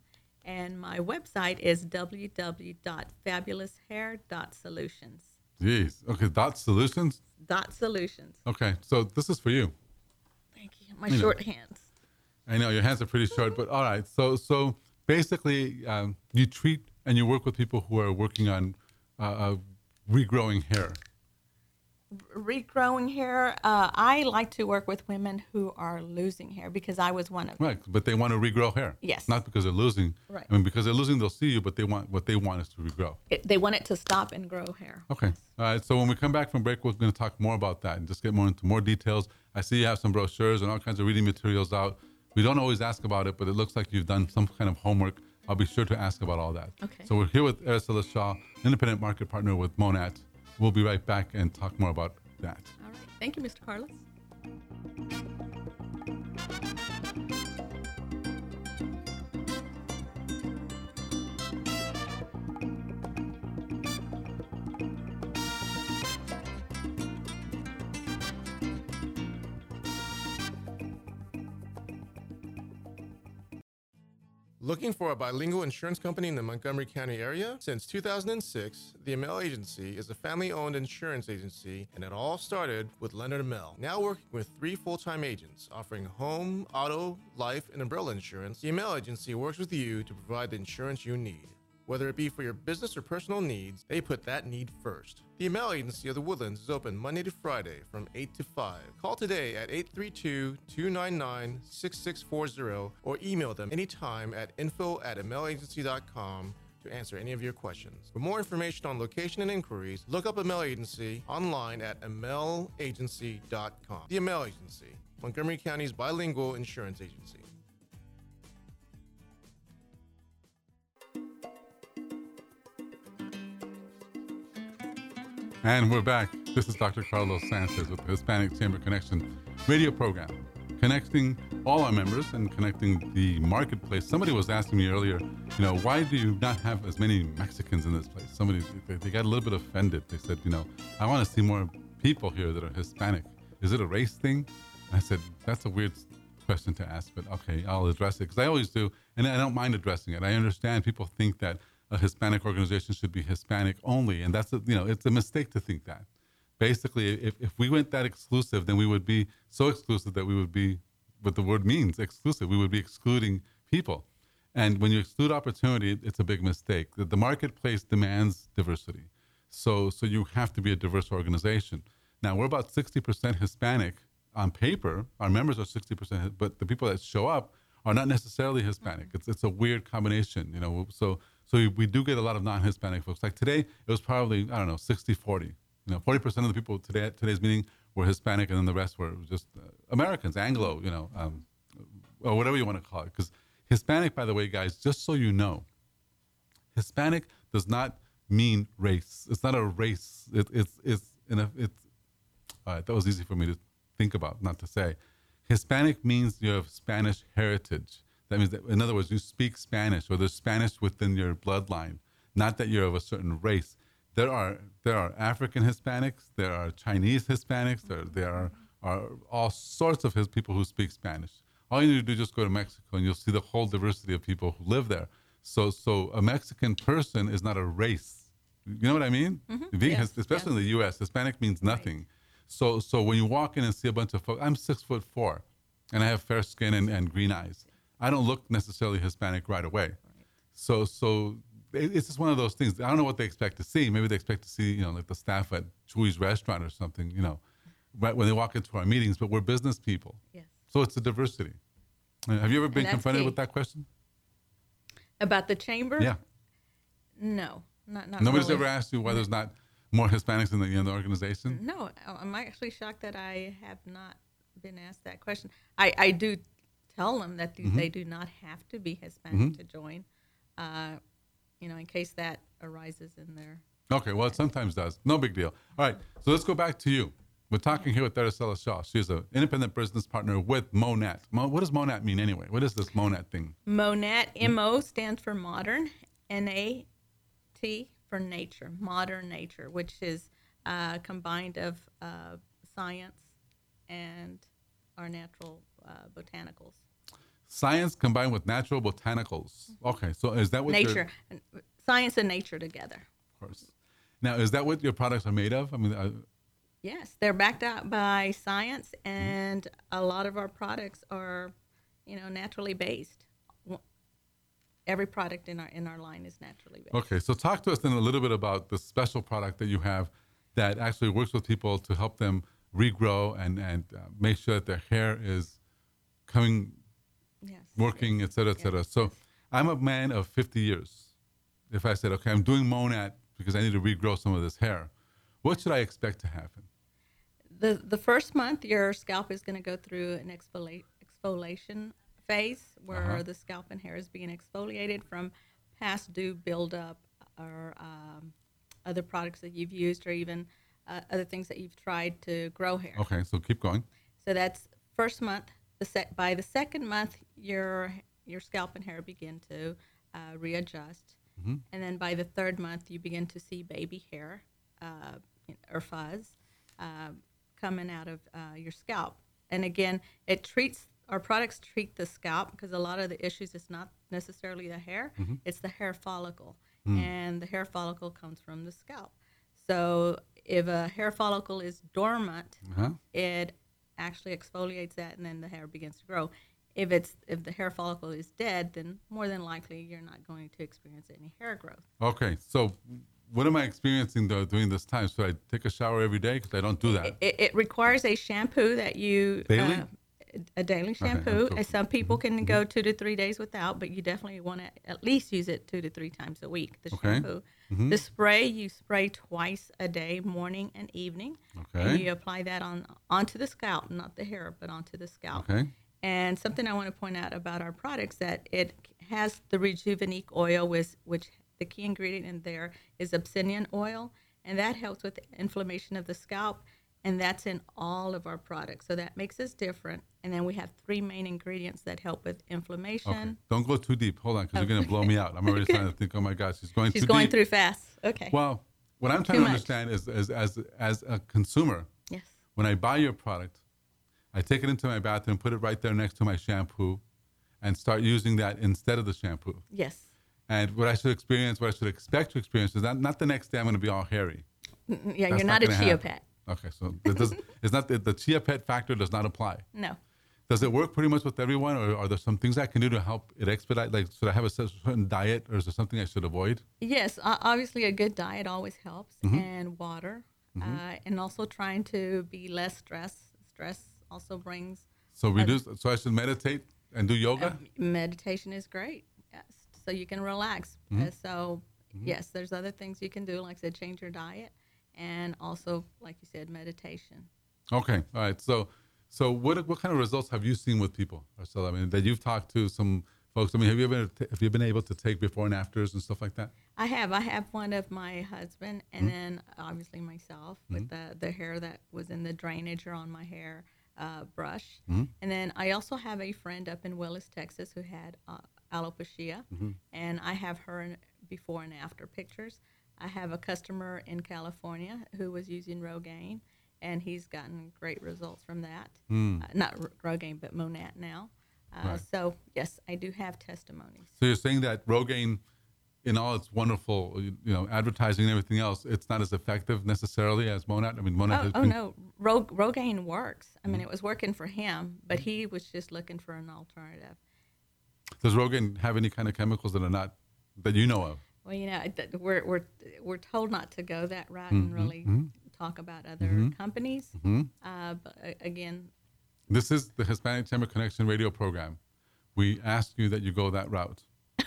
[SPEAKER 4] And my website is www.fabuloushair.solutions.
[SPEAKER 3] Jeez. Okay. Dot Solutions.
[SPEAKER 4] Dot solutions.
[SPEAKER 3] Okay. So this is for you.
[SPEAKER 4] Thank you. my
[SPEAKER 3] you know.
[SPEAKER 4] short hands.
[SPEAKER 3] I know your hands are pretty short, but all right. So so basically, um, you treat and you work with people who are working on uh, uh, regrowing hair.
[SPEAKER 4] Regrowing hair, uh, I like to work with women who are losing hair because I was one of them.
[SPEAKER 3] Right, but they want to regrow hair.
[SPEAKER 4] Yes.
[SPEAKER 3] Not because they're losing.
[SPEAKER 4] Right.
[SPEAKER 3] I mean, because they're losing, they'll see you, but they want what they want is to regrow.
[SPEAKER 4] It, they want it to stop and grow hair.
[SPEAKER 3] Okay. All right. So when we come back from break, we're going to talk more about that and just get more into more details. I see you have some brochures and all kinds of reading materials out. We don't always ask about it, but it looks like you've done some kind of homework. I'll be sure to ask about all that.
[SPEAKER 4] Okay.
[SPEAKER 3] So we're here with Araceli Shaw, independent market partner with Monat. We'll be right back and talk more about that.
[SPEAKER 4] All right. Thank you, Mr. Carlos.
[SPEAKER 5] Looking for a bilingual insurance company in the Montgomery County area? Since 2006, the Amel Agency is a family owned insurance agency, and it all started with Leonard Amel. Now working with three full time agents offering home, auto, life, and umbrella insurance, the Amel Agency works with you to provide the insurance you need. Whether it be for your business or personal needs, they put that need first. The Amel Agency of the Woodlands is open Monday to Friday from 8 to 5. Call today at 832 299 6640 or email them anytime at info at amelagency.com to answer any of your questions. For more information on location and inquiries, look up Amel Agency online at amelagency.com. The Amel Agency, Montgomery County's bilingual insurance agency.
[SPEAKER 3] And we're back. This is Dr. Carlos Sanchez with the Hispanic Chamber Connection radio program, connecting all our members and connecting the marketplace. Somebody was asking me earlier, you know, why do you not have as many Mexicans in this place? Somebody, they, got a little bit offended. They said, you know, I want to see more people here that are Hispanic. Is it a race thing? I said, that's a weird question to ask, but okay, I'll address it because I always do, and I don't mind addressing it. I understand people think that a Hispanic organization should be Hispanic only, and that's a, you know it's a mistake to think that. Basically, if, if we went that exclusive, then we would be so exclusive that we would be what the word means exclusive. We would be excluding people, and when you exclude opportunity, it's a big mistake. The, the marketplace demands diversity, so so you have to be a diverse organization. Now we're about sixty percent Hispanic on paper. Our members are sixty percent, but the people that show up are not necessarily Hispanic. Mm-hmm. It's it's a weird combination, you know. So so we, do get a lot of non-Hispanic folks. Like today, it was probably I don't know 60-40. You know, 40% of the people today at today's meeting were Hispanic, and then the rest were just uh, Americans, Anglo, you know, um, or whatever you want to call it. Because Hispanic, by the way, guys, just so you know, Hispanic does not mean race. It's not a race. It, it's it's a, it's. All right, that was easy for me to think about, not to say. Hispanic means you have Spanish heritage. That means that, in other words, you speak Spanish or there's Spanish within your bloodline, not that you're of a certain race. There are there are African Hispanics, there are Chinese Hispanics, there there are, are all sorts of his people who speak Spanish. All you need to do is just go to Mexico and you'll see the whole diversity of people who live there. So so a Mexican person is not a race. You know what I mean? Mm-hmm. Being
[SPEAKER 4] Yes,
[SPEAKER 3] especially in the U.S., Hispanic means nothing. So so when you walk in and see a bunch of folks, I'm six foot four, and I have fair skin and, and green eyes. I don't look necessarily Hispanic right away. So so it's just one of those things. I don't know what they expect to see. Maybe they expect to see you know like the staff at Chuy's restaurant or something. You know, right when they walk into our meetings. But we're business people,
[SPEAKER 4] Yes.
[SPEAKER 3] so it's a diversity. Uh, Have you ever been confronted
[SPEAKER 4] key.
[SPEAKER 3] with that question?
[SPEAKER 4] About the chamber?
[SPEAKER 3] Yeah.
[SPEAKER 4] No, not not.
[SPEAKER 3] Nobody's
[SPEAKER 4] really.
[SPEAKER 3] ever asked you why there's not more Hispanics in the in the organization.
[SPEAKER 4] No, I- I'm actually shocked that I have not been asked that question. I, I do tell them that
[SPEAKER 3] Mm-hmm.
[SPEAKER 4] they do not have to be Hispanic to join, uh, you know, in case that arises in their.
[SPEAKER 3] Okay, well, it sometimes does. No big deal. All right, so let's go back to you. We're talking here with Teresa Shaw. She's an independent business partner with Monat. Mo, what does Monat mean anyway? What is this Monat thing?
[SPEAKER 4] MONAT, M-O stands for modern, N-A-T for nature, modern nature, which is uh, combined of uh, science and our natural uh, botanicals.
[SPEAKER 3] Science combined with natural botanicals. Okay, so is that what your-
[SPEAKER 4] Nature, science and nature together.
[SPEAKER 3] of course. Now, is that what your products are made of? I mean, uh,
[SPEAKER 4] Yes, they're backed up by science, and a lot of our products are, you know, naturally based. Every product in our in our line is naturally based.
[SPEAKER 3] Okay, so talk to us then a little bit about the special product that you have that actually works with people to help them regrow and and uh, make sure that their hair is coming,
[SPEAKER 4] Yes.
[SPEAKER 3] working, et cetera, et cetera. So I'm a man of 50 years. If I said, okay, I'm doing Monat because I need to regrow some of this hair, what should I expect to happen?
[SPEAKER 4] the the first month your scalp is going to go through an exfolia- exfoliation phase where
[SPEAKER 3] Uh-huh.
[SPEAKER 4] the scalp and hair is being exfoliated from past due buildup or um, other products that you've used or even uh, other things that you've tried to grow hair.
[SPEAKER 3] Okay, so keep going.
[SPEAKER 4] So that's first month. The sec- by the second month, your your scalp and hair begin to uh, readjust, and then by the third month, you begin to see baby hair uh, or fuzz uh, coming out of uh, your scalp. And again, it treats our products treat the scalp because a lot of the issues is not necessarily the hair; it's the hair follicle, and the hair follicle comes from the scalp. So if a hair follicle is dormant,
[SPEAKER 3] Uh-huh.
[SPEAKER 4] it actually exfoliates that and then the hair begins to grow if it's if the hair follicle is dead then more than likely you're not going to experience any hair growth
[SPEAKER 3] Okay, so what am I experiencing though during this time? Should I take a shower every day? Because I don't do that.
[SPEAKER 4] it, it requires a shampoo that you
[SPEAKER 3] Daily?
[SPEAKER 4] uh, a daily shampoo
[SPEAKER 3] cool.
[SPEAKER 4] and some people mm-hmm. can go mm-hmm. two to three days without but you definitely want to at least use it two to three times a week the
[SPEAKER 3] Okay.
[SPEAKER 4] shampoo mm-hmm. the spray you spray twice a day morning and evening
[SPEAKER 3] Okay.
[SPEAKER 4] and you apply that on onto the scalp not the hair but onto the scalp
[SPEAKER 3] Okay.
[SPEAKER 4] And something I want to point out about our products that it has the Rejuveniqe oil, with, which the key ingredient in there is Abyssinian oil, and that helps with inflammation of the scalp, and that's in all of our products. So that makes us different. And then we have three main ingredients that help with inflammation.
[SPEAKER 3] Okay. Don't go too deep. Hold on, because you're going to blow me out. I'm already starting to think, oh my gosh, she's going
[SPEAKER 4] She's going
[SPEAKER 3] deep.
[SPEAKER 4] through fast. Okay.
[SPEAKER 3] Well, what I'm trying
[SPEAKER 4] Too
[SPEAKER 3] to
[SPEAKER 4] much.
[SPEAKER 3] understand is, is as as a consumer,
[SPEAKER 4] yes.
[SPEAKER 3] when I buy your product, I take it into my bathroom, put it right there next to my shampoo, and start using that instead of the shampoo.
[SPEAKER 4] Yes.
[SPEAKER 3] And what I should experience, what I should expect to experience, is not not the next day I'm going to be all hairy.
[SPEAKER 4] Yeah,
[SPEAKER 3] That's
[SPEAKER 4] you're
[SPEAKER 3] not
[SPEAKER 4] not, a pet.
[SPEAKER 3] Okay, so it does, it's not the, the chia pet factor does not apply.
[SPEAKER 4] No.
[SPEAKER 3] Does it work pretty much with everyone, or are there some things I can do to help it expedite? Like, should I have a certain diet, or is there something I should avoid?
[SPEAKER 4] Yes, obviously a good diet always helps,
[SPEAKER 3] Mm-hmm.
[SPEAKER 4] and water, uh, and also trying to be less stress. Stress also brings
[SPEAKER 3] So reduce. So I should meditate and do yoga.
[SPEAKER 4] Um, meditation is great. Yes, so you can relax.
[SPEAKER 3] Mm-hmm.
[SPEAKER 4] Uh, so yes, there's other things you can do, like I said, change your diet, and also, like you said, meditation.
[SPEAKER 3] Okay, all right. So, so what what kind of results have you seen with people? I mean, that you've talked to some folks. I mean, have you ever have you been able to take before and afters and stuff like that?
[SPEAKER 4] I have. I have one of my husband, and
[SPEAKER 3] Mm-hmm.
[SPEAKER 4] then obviously myself with the the hair that was in the drainage or on my hair uh, brush.
[SPEAKER 3] Mm-hmm.
[SPEAKER 4] And then I also have a friend up in Willis, Texas, who had uh, alopecia,
[SPEAKER 3] Mm-hmm.
[SPEAKER 4] and I have her before and after pictures. I have a customer in California who was using Rogaine, and he's gotten great results from that. Uh, not R- Rogaine, but Monat now. Uh,
[SPEAKER 3] Hmm. Right.
[SPEAKER 4] So yes, I do have testimonies.
[SPEAKER 3] So you're saying that Rogaine, in all its wonderful, you know, advertising and everything else, it's not as effective necessarily as Monat. I mean, Monat
[SPEAKER 4] Oh, oh
[SPEAKER 3] been.
[SPEAKER 4] no, Rog- Rogaine works. I mean, it was working for him, but he was just looking for an alternative.
[SPEAKER 3] Does Rogaine have any kind of chemicals that are not that you know of?
[SPEAKER 4] Well, you know, we're we're we're told not to go that route
[SPEAKER 3] Mm-hmm,
[SPEAKER 4] and really talk about other companies. Uh, but again,
[SPEAKER 3] This is the Hispanic Chamber Connection radio program. We ask you that you go that route.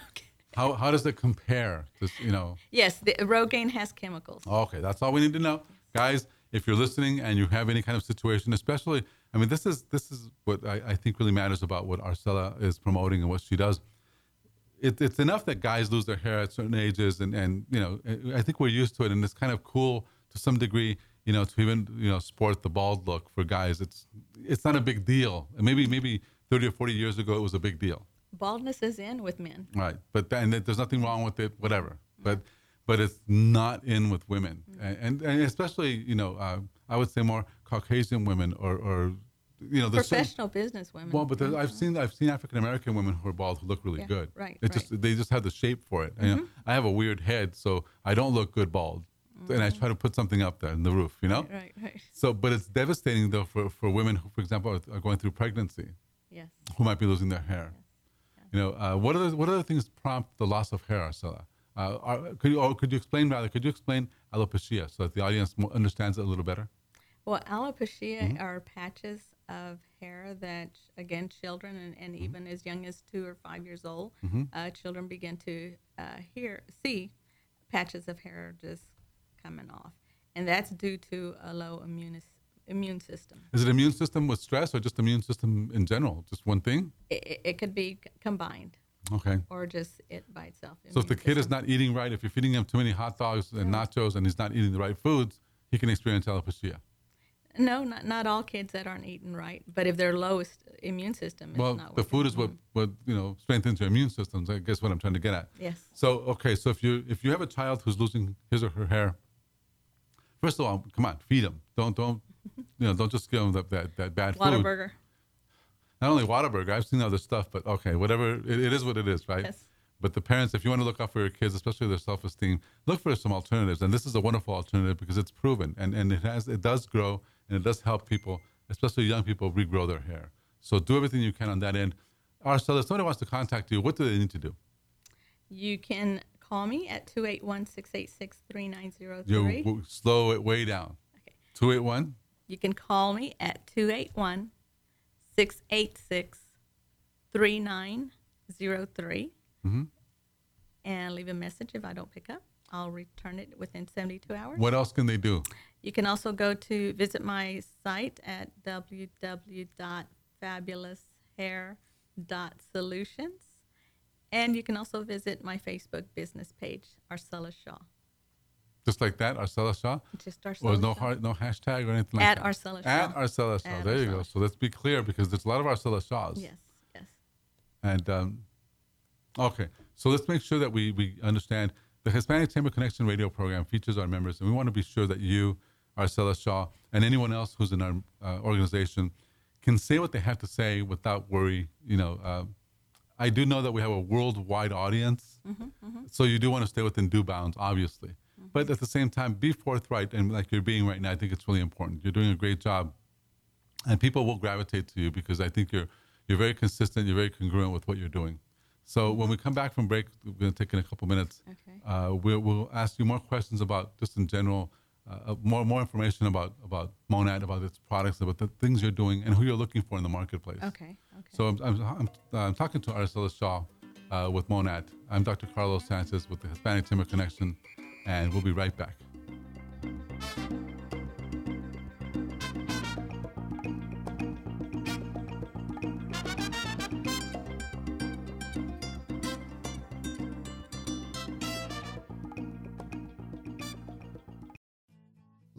[SPEAKER 3] How, how does it compare? To, you know,
[SPEAKER 4] yes, the Rogaine has chemicals.
[SPEAKER 3] Okay, that's all we need to know, guys. If you're listening and you have any kind of situation, especially, I mean, this is this is what I, I think really matters about what Arcella is promoting and what she does. It, it's enough that guys lose their hair at certain ages, and and you know, I think we're used to it, and it's kind of cool to some degree, you know, to even you know sport the bald look for guys. It's it's not a big deal. And Maybe maybe 30 or 40 years ago it was a big deal.
[SPEAKER 4] Baldness is in with men.
[SPEAKER 3] Right, but then there's nothing wrong with it, whatever. But but it's not in with women,
[SPEAKER 4] Mm-hmm.
[SPEAKER 3] and and especially you know uh, I would say more Caucasian women or or you know
[SPEAKER 4] Professional business women.
[SPEAKER 3] well, but I've seen I've seen African American women who are bald who look really
[SPEAKER 4] Yeah,
[SPEAKER 3] good.
[SPEAKER 4] right,
[SPEAKER 3] It just they just have the shape for it. And, you know, I have a weird head, so I don't look good bald. and I try to put something up there in the roof, you know.
[SPEAKER 4] Right, right.
[SPEAKER 3] So, but it's devastating though for, for women who, for example, are, are going through pregnancy,
[SPEAKER 4] Yes.
[SPEAKER 3] who might be losing their hair. You know, uh, what other what other things prompt the loss of hair, Arcela? Uh, are, could you or could you explain rather? Could you explain alopecia so that the audience understands it a little better?
[SPEAKER 4] Well, alopecia
[SPEAKER 3] Mm-hmm.
[SPEAKER 4] are patches of hair that, again, children and, and
[SPEAKER 3] Mm-hmm.
[SPEAKER 4] even as young as two or five years old, uh, children begin to uh, hear, see patches of hair just coming off, and that's due to a low immune immune system.
[SPEAKER 3] Is it immune system with stress or just immune system in general? Just one thing?
[SPEAKER 4] It, it- could be combined
[SPEAKER 3] Okay.
[SPEAKER 4] or just it by itself.
[SPEAKER 3] So if the kid is not eating right, if you're feeding him too many hot dogs and nachos and he's not eating the right foods, he can experience alopecia.
[SPEAKER 4] No, not not all kids that aren't eating right, but if their lowest immune system is
[SPEAKER 3] Well, the food is what, what you know strengthens your immune systems. I guess what I'm trying to get at.
[SPEAKER 4] Yes.
[SPEAKER 3] So okay, so if you if you have a child who's losing his or her hair, first of all, come on, feed him. Don't don't you know don't just give him that that, that bad food.
[SPEAKER 4] Whataburger.
[SPEAKER 3] Not only Whataburger, I've seen other stuff, but okay, whatever it, it is, what it is, right?
[SPEAKER 4] Yes.
[SPEAKER 3] But the parents, if you want to look out for your kids, especially their self-esteem, look for some alternatives. And this is a wonderful alternative because it's proven and, and it has it does grow and it does help people, especially young people, regrow their hair. So do everything you can on that end. Arcela, if somebody wants to contact you, what do they need to do?
[SPEAKER 4] You can call me at 281 686
[SPEAKER 3] You
[SPEAKER 4] 3903.
[SPEAKER 3] w- slow it way down.
[SPEAKER 4] Okay.
[SPEAKER 3] 281?
[SPEAKER 4] You can call me at 281 686 3903
[SPEAKER 3] Mhm.
[SPEAKER 4] and leave a message. If I don't pick up, I'll return it within 72 hours.
[SPEAKER 3] What else can they do?
[SPEAKER 4] You can also go to visit my site at www.fabuloushair.solutions. And you can also visit my Facebook business page, Arcella Shaw.
[SPEAKER 3] Just like that, Arcela Shaw?
[SPEAKER 4] Just Arcella
[SPEAKER 3] Or no
[SPEAKER 4] Shaw.
[SPEAKER 3] no hashtag or anything like
[SPEAKER 4] At
[SPEAKER 3] that?
[SPEAKER 4] Arcella Shaw.
[SPEAKER 3] At Arcela Shaw.
[SPEAKER 4] At
[SPEAKER 3] there you go. So let's be clear because there's a lot of Arcela Shaws.
[SPEAKER 4] Yes, yes.
[SPEAKER 3] And um, okay, so let's make sure that we, we understand the Hispanic Chamber Connection radio program features our members, and we want to be sure that you, Arcela Shaw, and anyone else who's in our uh, organization can say what they have to say without worry. You know, uh, I do know that we have a worldwide audience, so you do want to stay within due bounds, obviously. But at the same time, be forthright, and like you're being right now, I think it's really important. You're doing a great job and people will gravitate to you because I think you're you're very consistent, you're very congruent with what you're doing. So when we come back from break, we're going to take in a couple minutes.
[SPEAKER 4] Okay.
[SPEAKER 3] Uh, we'll, we'll ask you more questions about just in general, uh, uh, more more information about about Monat, about its products, about the things you're doing, and who you're looking for in the marketplace.
[SPEAKER 4] Okay, okay.
[SPEAKER 3] So I'm, I'm, I'm, I'm talking to Arcela Shaw uh, with Monat. I'm Dr. Carlos Sanchez with the Hispanic Chamber Connection, and we'll be right back.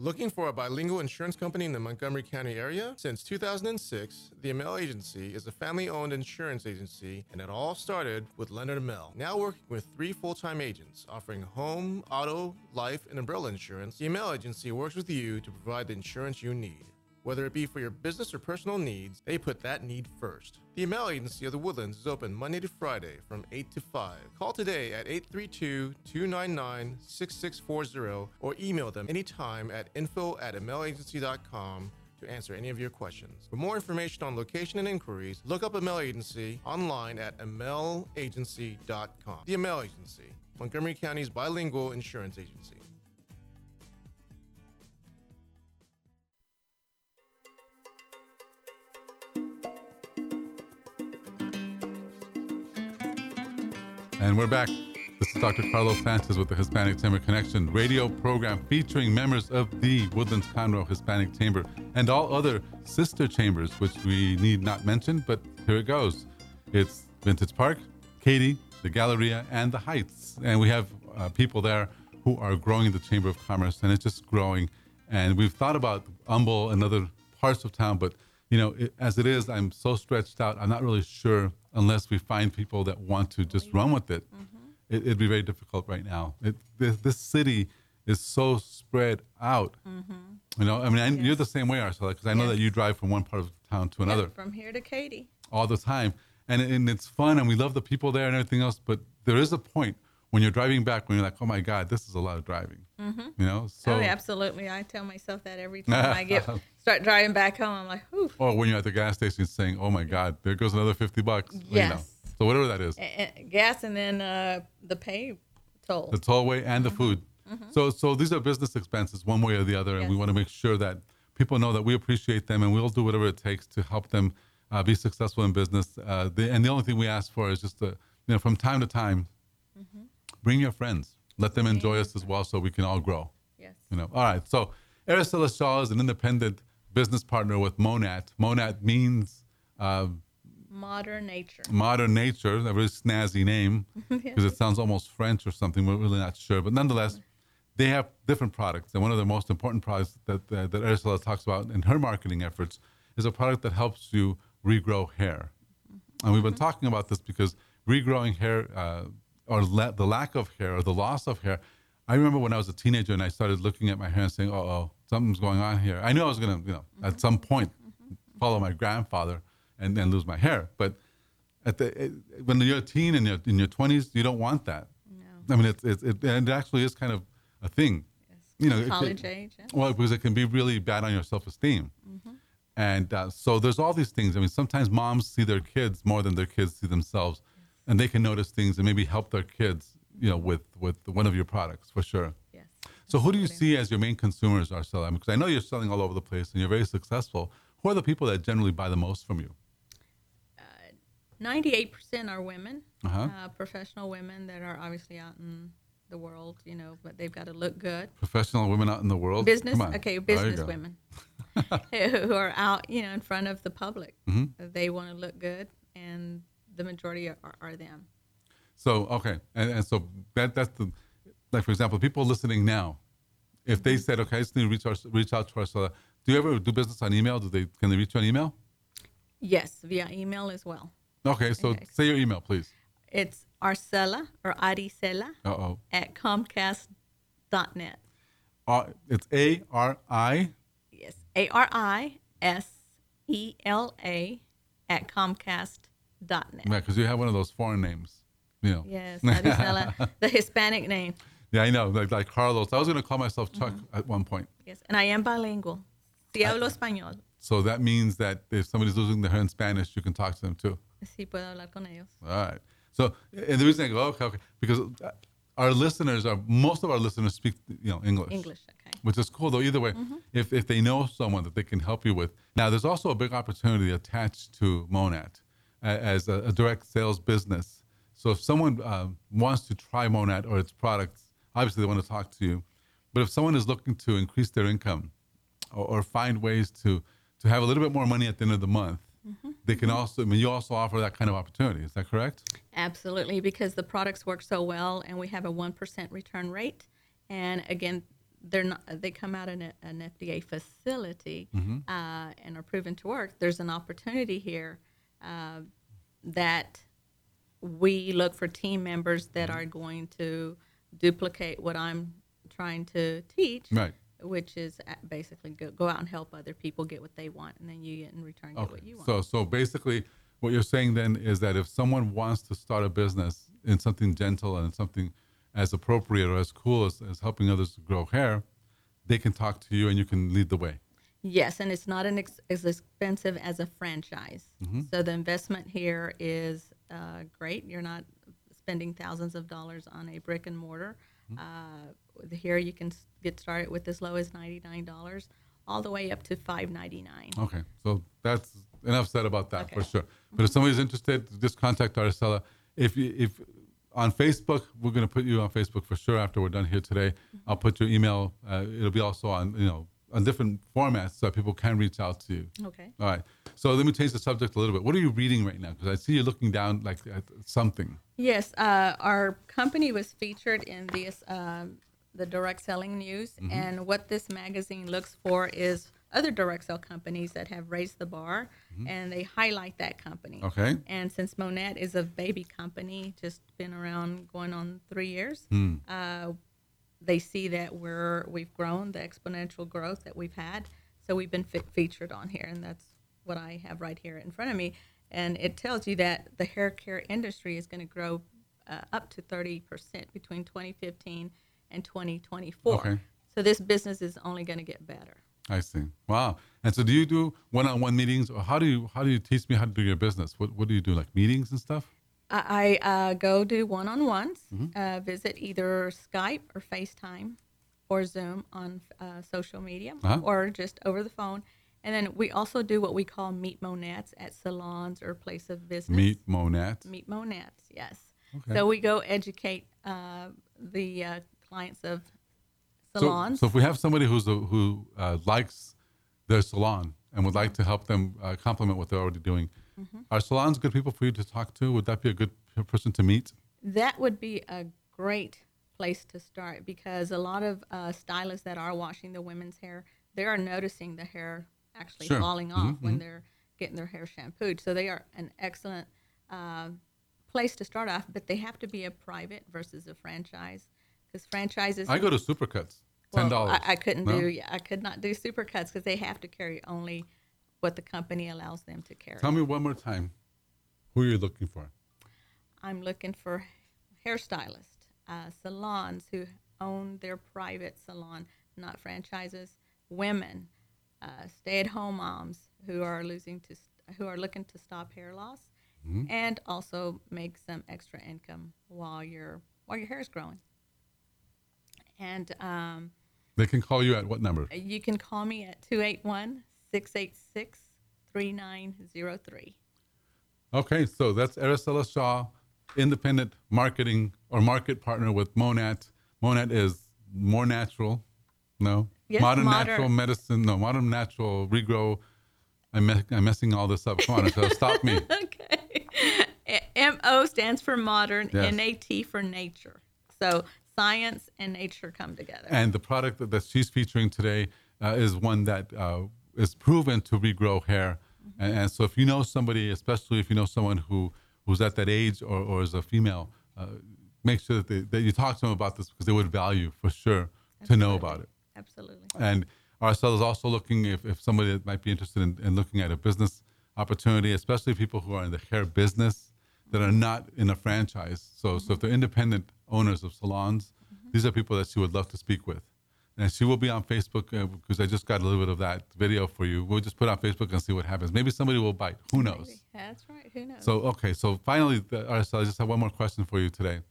[SPEAKER 5] Looking for a bilingual insurance company in the Montgomery County area? Since 2006, the Amel Agency is a family owned insurance agency, and it all started with Leonard Amel. Now working with three full time agents offering home, auto, life, and umbrella insurance, the Amel Agency works with you to provide the insurance you need. Whether it be for your business or personal needs, they put that need first. The Amel Agency of the Woodlands is open Monday to Friday from 8 to 5. Call today at 832 299 6640 or email them anytime at info at amelagency.com to answer any of your questions. For more information on location and inquiries, look up Amel Agency online at amelagency.com. The Amel Agency, Montgomery County's bilingual insurance agency.
[SPEAKER 3] And we're back. This is Dr. Carlos Sanchez with the Hispanic Chamber Connection radio program featuring members of the Woodlands Conroe Hispanic Chamber and all other sister chambers, which we need not mention, but here it goes. It's Vintage Park, Katy, the Galleria, and the Heights. And we have uh, people there who are growing the Chamber of Commerce, and it's just growing. And we've thought about Humble and other parts of town, but you know, it, as it is, I'm so stretched out. I'm not really sure unless we find people that want to just run with it. it it'd be very difficult right now. It, this, this city is so spread out. You know, I mean, I, you're the same way, Arcela, because I know that you drive from one part of town to another
[SPEAKER 4] Yep, from here to Katy.
[SPEAKER 3] all the time, and and it's fun, and we love the people there and everything else. But there is a point when you're driving back, when you're like, oh my God, this is a lot of driving. Mm-hmm. You know, so
[SPEAKER 4] oh, absolutely. I tell myself that every time I get start driving back home. I'm like, Oof.
[SPEAKER 3] Or when you're at the gas station saying, oh my God, there goes another 50 bucks.
[SPEAKER 4] Yes.
[SPEAKER 3] You know. So whatever that is.
[SPEAKER 4] A- a- gas and then uh, the pay toll.
[SPEAKER 3] the tollway and the food. So so these are business expenses one way or the other, and we want to make sure that people know that we appreciate them and we'll do whatever it takes to help them uh, be successful in business. Uh, the, and the only thing we ask for is just to, you know, from time to time, bring your friends, let them enjoy us as well, so we can all grow.
[SPEAKER 4] yes.
[SPEAKER 3] You know. All right. So Araceli Shaw is an independent business partner with Monat. Monat means uh,
[SPEAKER 4] Modern nature.
[SPEAKER 3] modern nature, a very snazzy name because it sounds almost French or something. We're really not sure, but nonetheless, they have different products, and one of the most important products that uh, that Ursula talks about in her marketing efforts is a product that helps you regrow hair. And we've been talking about this because regrowing hair uh, or la- the lack of hair or the loss of hair. I remember when I was a teenager and I started looking at my hair and saying, "Oh, oh something's going on here." I knew I was going to, you know, at some point follow my grandfather and then lose my hair. But at the it, when you're a teen and you're in your 20s, you don't want that.
[SPEAKER 4] No.
[SPEAKER 3] I mean, it's, it's, it, and it actually is kind of a thing. You know,
[SPEAKER 4] College
[SPEAKER 3] could-
[SPEAKER 4] age. yeah.
[SPEAKER 3] well, because it can be really bad on your self-esteem. Mhm. And uh, so there's all these things. I mean, sometimes moms see their kids more than their kids see themselves, and they can notice things and maybe help their kids, you know, with with one of your products for sure. So who do you see as your main consumers are selling? Because I know you're selling all over the place and you're very successful. Who are the people that generally buy the most from you?
[SPEAKER 4] 98% are women,
[SPEAKER 3] Uh-huh.
[SPEAKER 4] uh, professional women that are obviously out in the world, you know, but they've got to look good.
[SPEAKER 3] Professional women out in the world.
[SPEAKER 4] business, okay, business women who are out, you know, in front of the public.
[SPEAKER 3] Mm-hmm.
[SPEAKER 4] They want to look good, and the majority are, are them.
[SPEAKER 3] So okay, and, and so that that's the like for example, people listening now, if they said, okay, I just need to reach, our, reach out to Ursula. Do you ever do business on email? Do they can they reach you on email?
[SPEAKER 4] Yes, via email as well.
[SPEAKER 3] Okay, so
[SPEAKER 4] Okay.
[SPEAKER 3] say your email, please.
[SPEAKER 4] It's Arcela or Aricela
[SPEAKER 3] Uh oh.
[SPEAKER 4] at Comcast.net.
[SPEAKER 3] Uh, it's A R I.
[SPEAKER 4] Yes, A R I S E L A at Comcast.net.
[SPEAKER 3] Yeah, because you have one of those foreign names. You know.
[SPEAKER 4] Yes, Aricela, the Hispanic name.
[SPEAKER 3] Yeah, I know. Like, like Carlos. I was going to call myself Chuck
[SPEAKER 4] Mm-hmm.
[SPEAKER 3] at one point.
[SPEAKER 4] Yes, and I am bilingual. Si hablo español.
[SPEAKER 3] So that means that if somebody's losing their hair in Spanish, you can talk to them too.
[SPEAKER 4] Sí puedo hablar con ellos.
[SPEAKER 3] All right. So, and the reason I go, okay, okay, because uh, our listeners are, most of our listeners speak, you know, English.
[SPEAKER 4] English, okay.
[SPEAKER 3] Which is cool, though, either way,
[SPEAKER 4] Mm-hmm.
[SPEAKER 3] if, if they know someone that they can help you with. Now, there's also a big opportunity attached to Monat uh, as a, a direct sales business. So, if someone uh, wants to try Monat or its products, obviously they want to talk to you. But if someone is looking to increase their income or, or find ways to, to have a little bit more money at the end of the month,
[SPEAKER 4] Mm-hmm.
[SPEAKER 3] they can also, I mean, you also offer that kind of opportunity. Is that correct?
[SPEAKER 4] Absolutely, because the products work so well, and we have a one percent return rate. And again, they're not. They come out in a, an FDA facility uh, and are proven to work. There's an opportunity here uh, that we look for team members that are going to duplicate what I'm trying to teach.
[SPEAKER 3] Right.
[SPEAKER 4] Which is basically go, go out and help other people get what they want, and then you get in return get
[SPEAKER 3] Okay.
[SPEAKER 4] what you want.
[SPEAKER 3] So, so basically, what you're saying then is that if someone wants to start a business in something gentle and something as appropriate or as cool as, as helping others grow hair, they can talk to you and you can lead the way.
[SPEAKER 4] Yes, and it's not an ex- as expensive as a franchise. So the investment here is uh, great. You're not spending thousands of dollars on a brick and mortar. Uh, here you can get started with as low as ninety nine dollars, all the way up to five ninety nine.
[SPEAKER 3] Okay. So that's enough said about that for sure. But if somebody's interested, just contact Aracela. If you, if on Facebook, we're going to put you on Facebook for sure after we're done here today. I'll put your email. Uh, it'll be also on, you know, on different formats so people can reach out to you.
[SPEAKER 4] Okay.
[SPEAKER 3] All right. So let me change the subject a little bit. What are you reading right now? Because I see you looking down like at something.
[SPEAKER 4] Yes, uh, our company was featured in this um, the direct selling news, and what this magazine looks for is other direct sell companies that have raised the bar, and they highlight that company.
[SPEAKER 3] Okay.
[SPEAKER 4] And since Monat is a baby company, just been around going on three years, uh, they see that we're we've grown the exponential growth that we've had. So we've been fe- featured on here, and that's what I have right here in front of me. And it tells you that the hair care industry is going to grow uh, up to 30% between 2015 and 2024.
[SPEAKER 3] Okay.
[SPEAKER 4] So this business is only going to get better.
[SPEAKER 3] I see. Wow. And so, do you do one-on-one meetings, or how do you how do you teach me how to do your business? What what do you do, like meetings and stuff?
[SPEAKER 4] I, I uh, go do one-on-ones,
[SPEAKER 3] Mm-hmm.
[SPEAKER 4] uh, visit either Skype or FaceTime or Zoom on uh, social media
[SPEAKER 3] Uh-huh.
[SPEAKER 4] or just over the phone. And then we also do what we call meet monettes at salons or place of business.
[SPEAKER 3] Meet Monat.
[SPEAKER 4] Meet monettes, yes.
[SPEAKER 3] Okay.
[SPEAKER 4] So we go educate uh, the uh, clients of
[SPEAKER 3] So,
[SPEAKER 4] salons.
[SPEAKER 3] so if we have somebody who's a, who uh, likes their salon and would like to help them uh, complement what they're already doing,
[SPEAKER 4] Mm-hmm.
[SPEAKER 3] are salons good people for you to talk to? Would that be a good person to meet?
[SPEAKER 4] that would be a great place to start because a lot of uh, stylists that are washing the women's hair, they are noticing the hair actually
[SPEAKER 3] Sure.
[SPEAKER 4] falling off when they're getting their hair shampooed. So they are an excellent uh, place to start off, but they have to be a private versus a franchise because franchises.
[SPEAKER 3] I go to Supercuts, ten
[SPEAKER 4] well,
[SPEAKER 3] dollars.
[SPEAKER 4] I, I couldn't
[SPEAKER 3] No?
[SPEAKER 4] do. I could not do supercuts because they have to carry only what the company allows them to carry.
[SPEAKER 3] Tell me one more time who you're looking for.
[SPEAKER 4] I'm looking for hairstylists, uh, salons who own their private salon, not franchises. Women, uh, stay-at-home moms who are losing to who are looking to stop hair loss, and also make some extra income while your while your hair is growing. And um,
[SPEAKER 3] They can call you at what number?
[SPEAKER 4] you can call me at 281 686 3903.
[SPEAKER 3] Okay, so that's Araceli Shaw, independent marketing or market partner with Monat. Monat is more natural, no?
[SPEAKER 4] Yes,
[SPEAKER 3] modern,
[SPEAKER 4] modern-
[SPEAKER 3] natural medicine, no, modern natural regrow. I'm, me- I'm messing all this up. Come on, so stop me.
[SPEAKER 4] Okay. M O stands for modern,
[SPEAKER 3] Yes.
[SPEAKER 4] N A T for nature. So science and nature come together.
[SPEAKER 3] And the product that, that she's featuring today uh, is one that uh, is proven to regrow hair. And, and so if you know somebody, especially if you know someone who, who's at that age or, or is a female, uh, make sure that, they, that you talk to them about this because they would value for sure to know about it.
[SPEAKER 4] Absolutely.
[SPEAKER 3] And is also looking if, if somebody that might be interested in, in looking at a business opportunity, especially people who are in the hair business that are not in a franchise. So, so if they're independent owners of salons, these are people that she would love to speak with. And she will be on Facebook uh, because I just got a little bit of that video for you. We'll just put it on Facebook and see what happens. Maybe somebody will bite. Who knows?
[SPEAKER 4] Maybe. That's right. Who knows?
[SPEAKER 3] So, okay. So finally, the, I just have one more question for you today.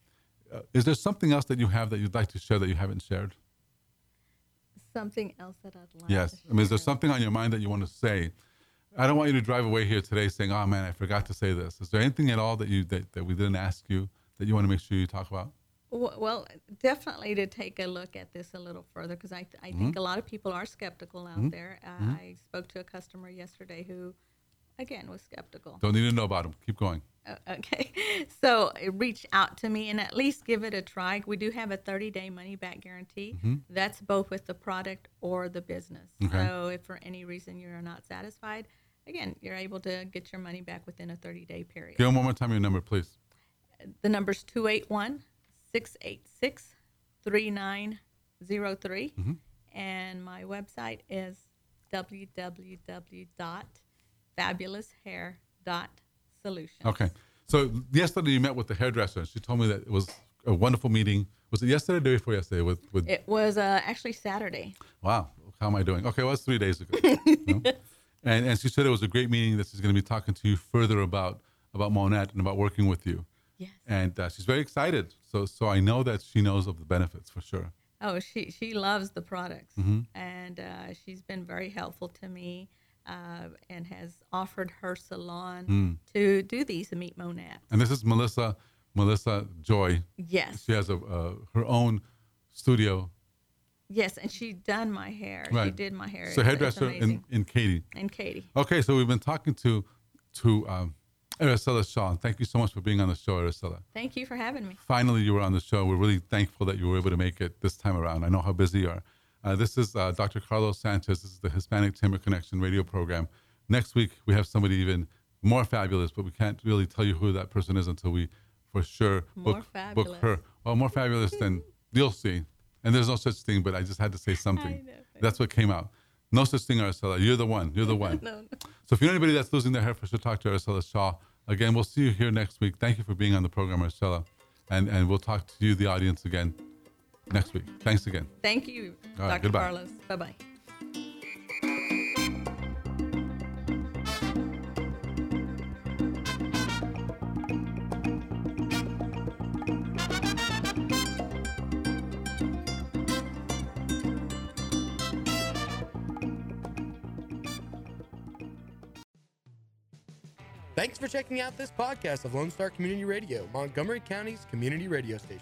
[SPEAKER 3] Uh, is there something else that you have that you'd like to share that you haven't shared?
[SPEAKER 4] Something else that I'd like
[SPEAKER 3] Yes. I mean, is there something on your mind that you want to say? I don't want you to drive away here today saying, "Oh man, I forgot to say this." Is there anything at all that you that, that we didn't ask you that you want to make sure you talk about?
[SPEAKER 4] Well, definitely to take a look at this a little further because I, I
[SPEAKER 3] Mm-hmm.
[SPEAKER 4] think a lot of people are skeptical out there. Uh, I spoke to a customer yesterday who, again, was skeptical.
[SPEAKER 3] Don't need to know about them. Keep going.
[SPEAKER 4] Uh, Okay, so reach out to me and at least give it a try. We do have a 30 day money back guarantee. That's both with the product or the business.
[SPEAKER 3] Mm-hmm. Okay.
[SPEAKER 4] So if for any reason you're not satisfied, again, you're able to get your money back within a 30 day period.
[SPEAKER 3] Give them one more time your number, please.
[SPEAKER 4] The number's 281 686 3903.
[SPEAKER 3] Mm-hmm.
[SPEAKER 4] And my website is www.fabuloushair.solutions.
[SPEAKER 3] Okay. So yesterday you met with the hairdresser. and She told me that it was a wonderful meeting. Was it yesterday or the day before yesterday? With with
[SPEAKER 4] It was uh, actually Saturday.
[SPEAKER 3] wow, how am I doing? Okay, well it's three days ago. you know? And and she said it was a great meeting. That she's going to be talking to you further about about Monat and about working with you.
[SPEAKER 4] Yes.
[SPEAKER 3] And uh, she's very excited. So so I know that she knows of the benefits for sure.
[SPEAKER 4] Oh, she she loves the products,
[SPEAKER 3] Mm-hmm.
[SPEAKER 4] and uh, she's been very helpful to me, uh, and has offered her salon
[SPEAKER 3] Mm.
[SPEAKER 4] to do these and meet monads.
[SPEAKER 3] And this is Melissa Melissa Joy.
[SPEAKER 4] Yes,
[SPEAKER 3] She has a uh, her own studio.
[SPEAKER 4] yes, and she done my hair. She did my hair.
[SPEAKER 3] So
[SPEAKER 4] It's- it's
[SPEAKER 3] hairdresser in, in Katy.
[SPEAKER 4] and Katy.
[SPEAKER 3] Okay, so we've been talking to to um, Araceli Shaw. Thank you so much for being on the show, Araceli.
[SPEAKER 4] Thank you for having me.
[SPEAKER 3] Finally, you were on the show. We're really thankful that you were able to make it this time around. I know how busy you are. Uh, this is uh, Dr. Carlos Sanchez. This is the Hispanic Chamber Connection radio program. Next week, we have somebody even more fabulous, but we can't really tell you who that person is until we, for sure,
[SPEAKER 4] More
[SPEAKER 3] book, book
[SPEAKER 4] fabulous.
[SPEAKER 3] her. Well, more fabulous than you'll see. And there's no such thing, but I just had to say something. That's what came out. No such thing, Araceli. You're the one. You're the one.
[SPEAKER 4] No, no.
[SPEAKER 3] So if you know anybody that's losing their hair, for sure talk to Araceli Shaw. Again, we'll see you here next week. Thank you for being on the program, Araceli. And, and we'll talk to you, the audience, again next week. Thanks again.
[SPEAKER 4] Thank you,
[SPEAKER 3] All right,
[SPEAKER 4] Dr.
[SPEAKER 3] goodbye.
[SPEAKER 4] Carlos. Bye bye.
[SPEAKER 6] Thanks for checking out this podcast of Lone Star Community Radio, Montgomery County's community radio station.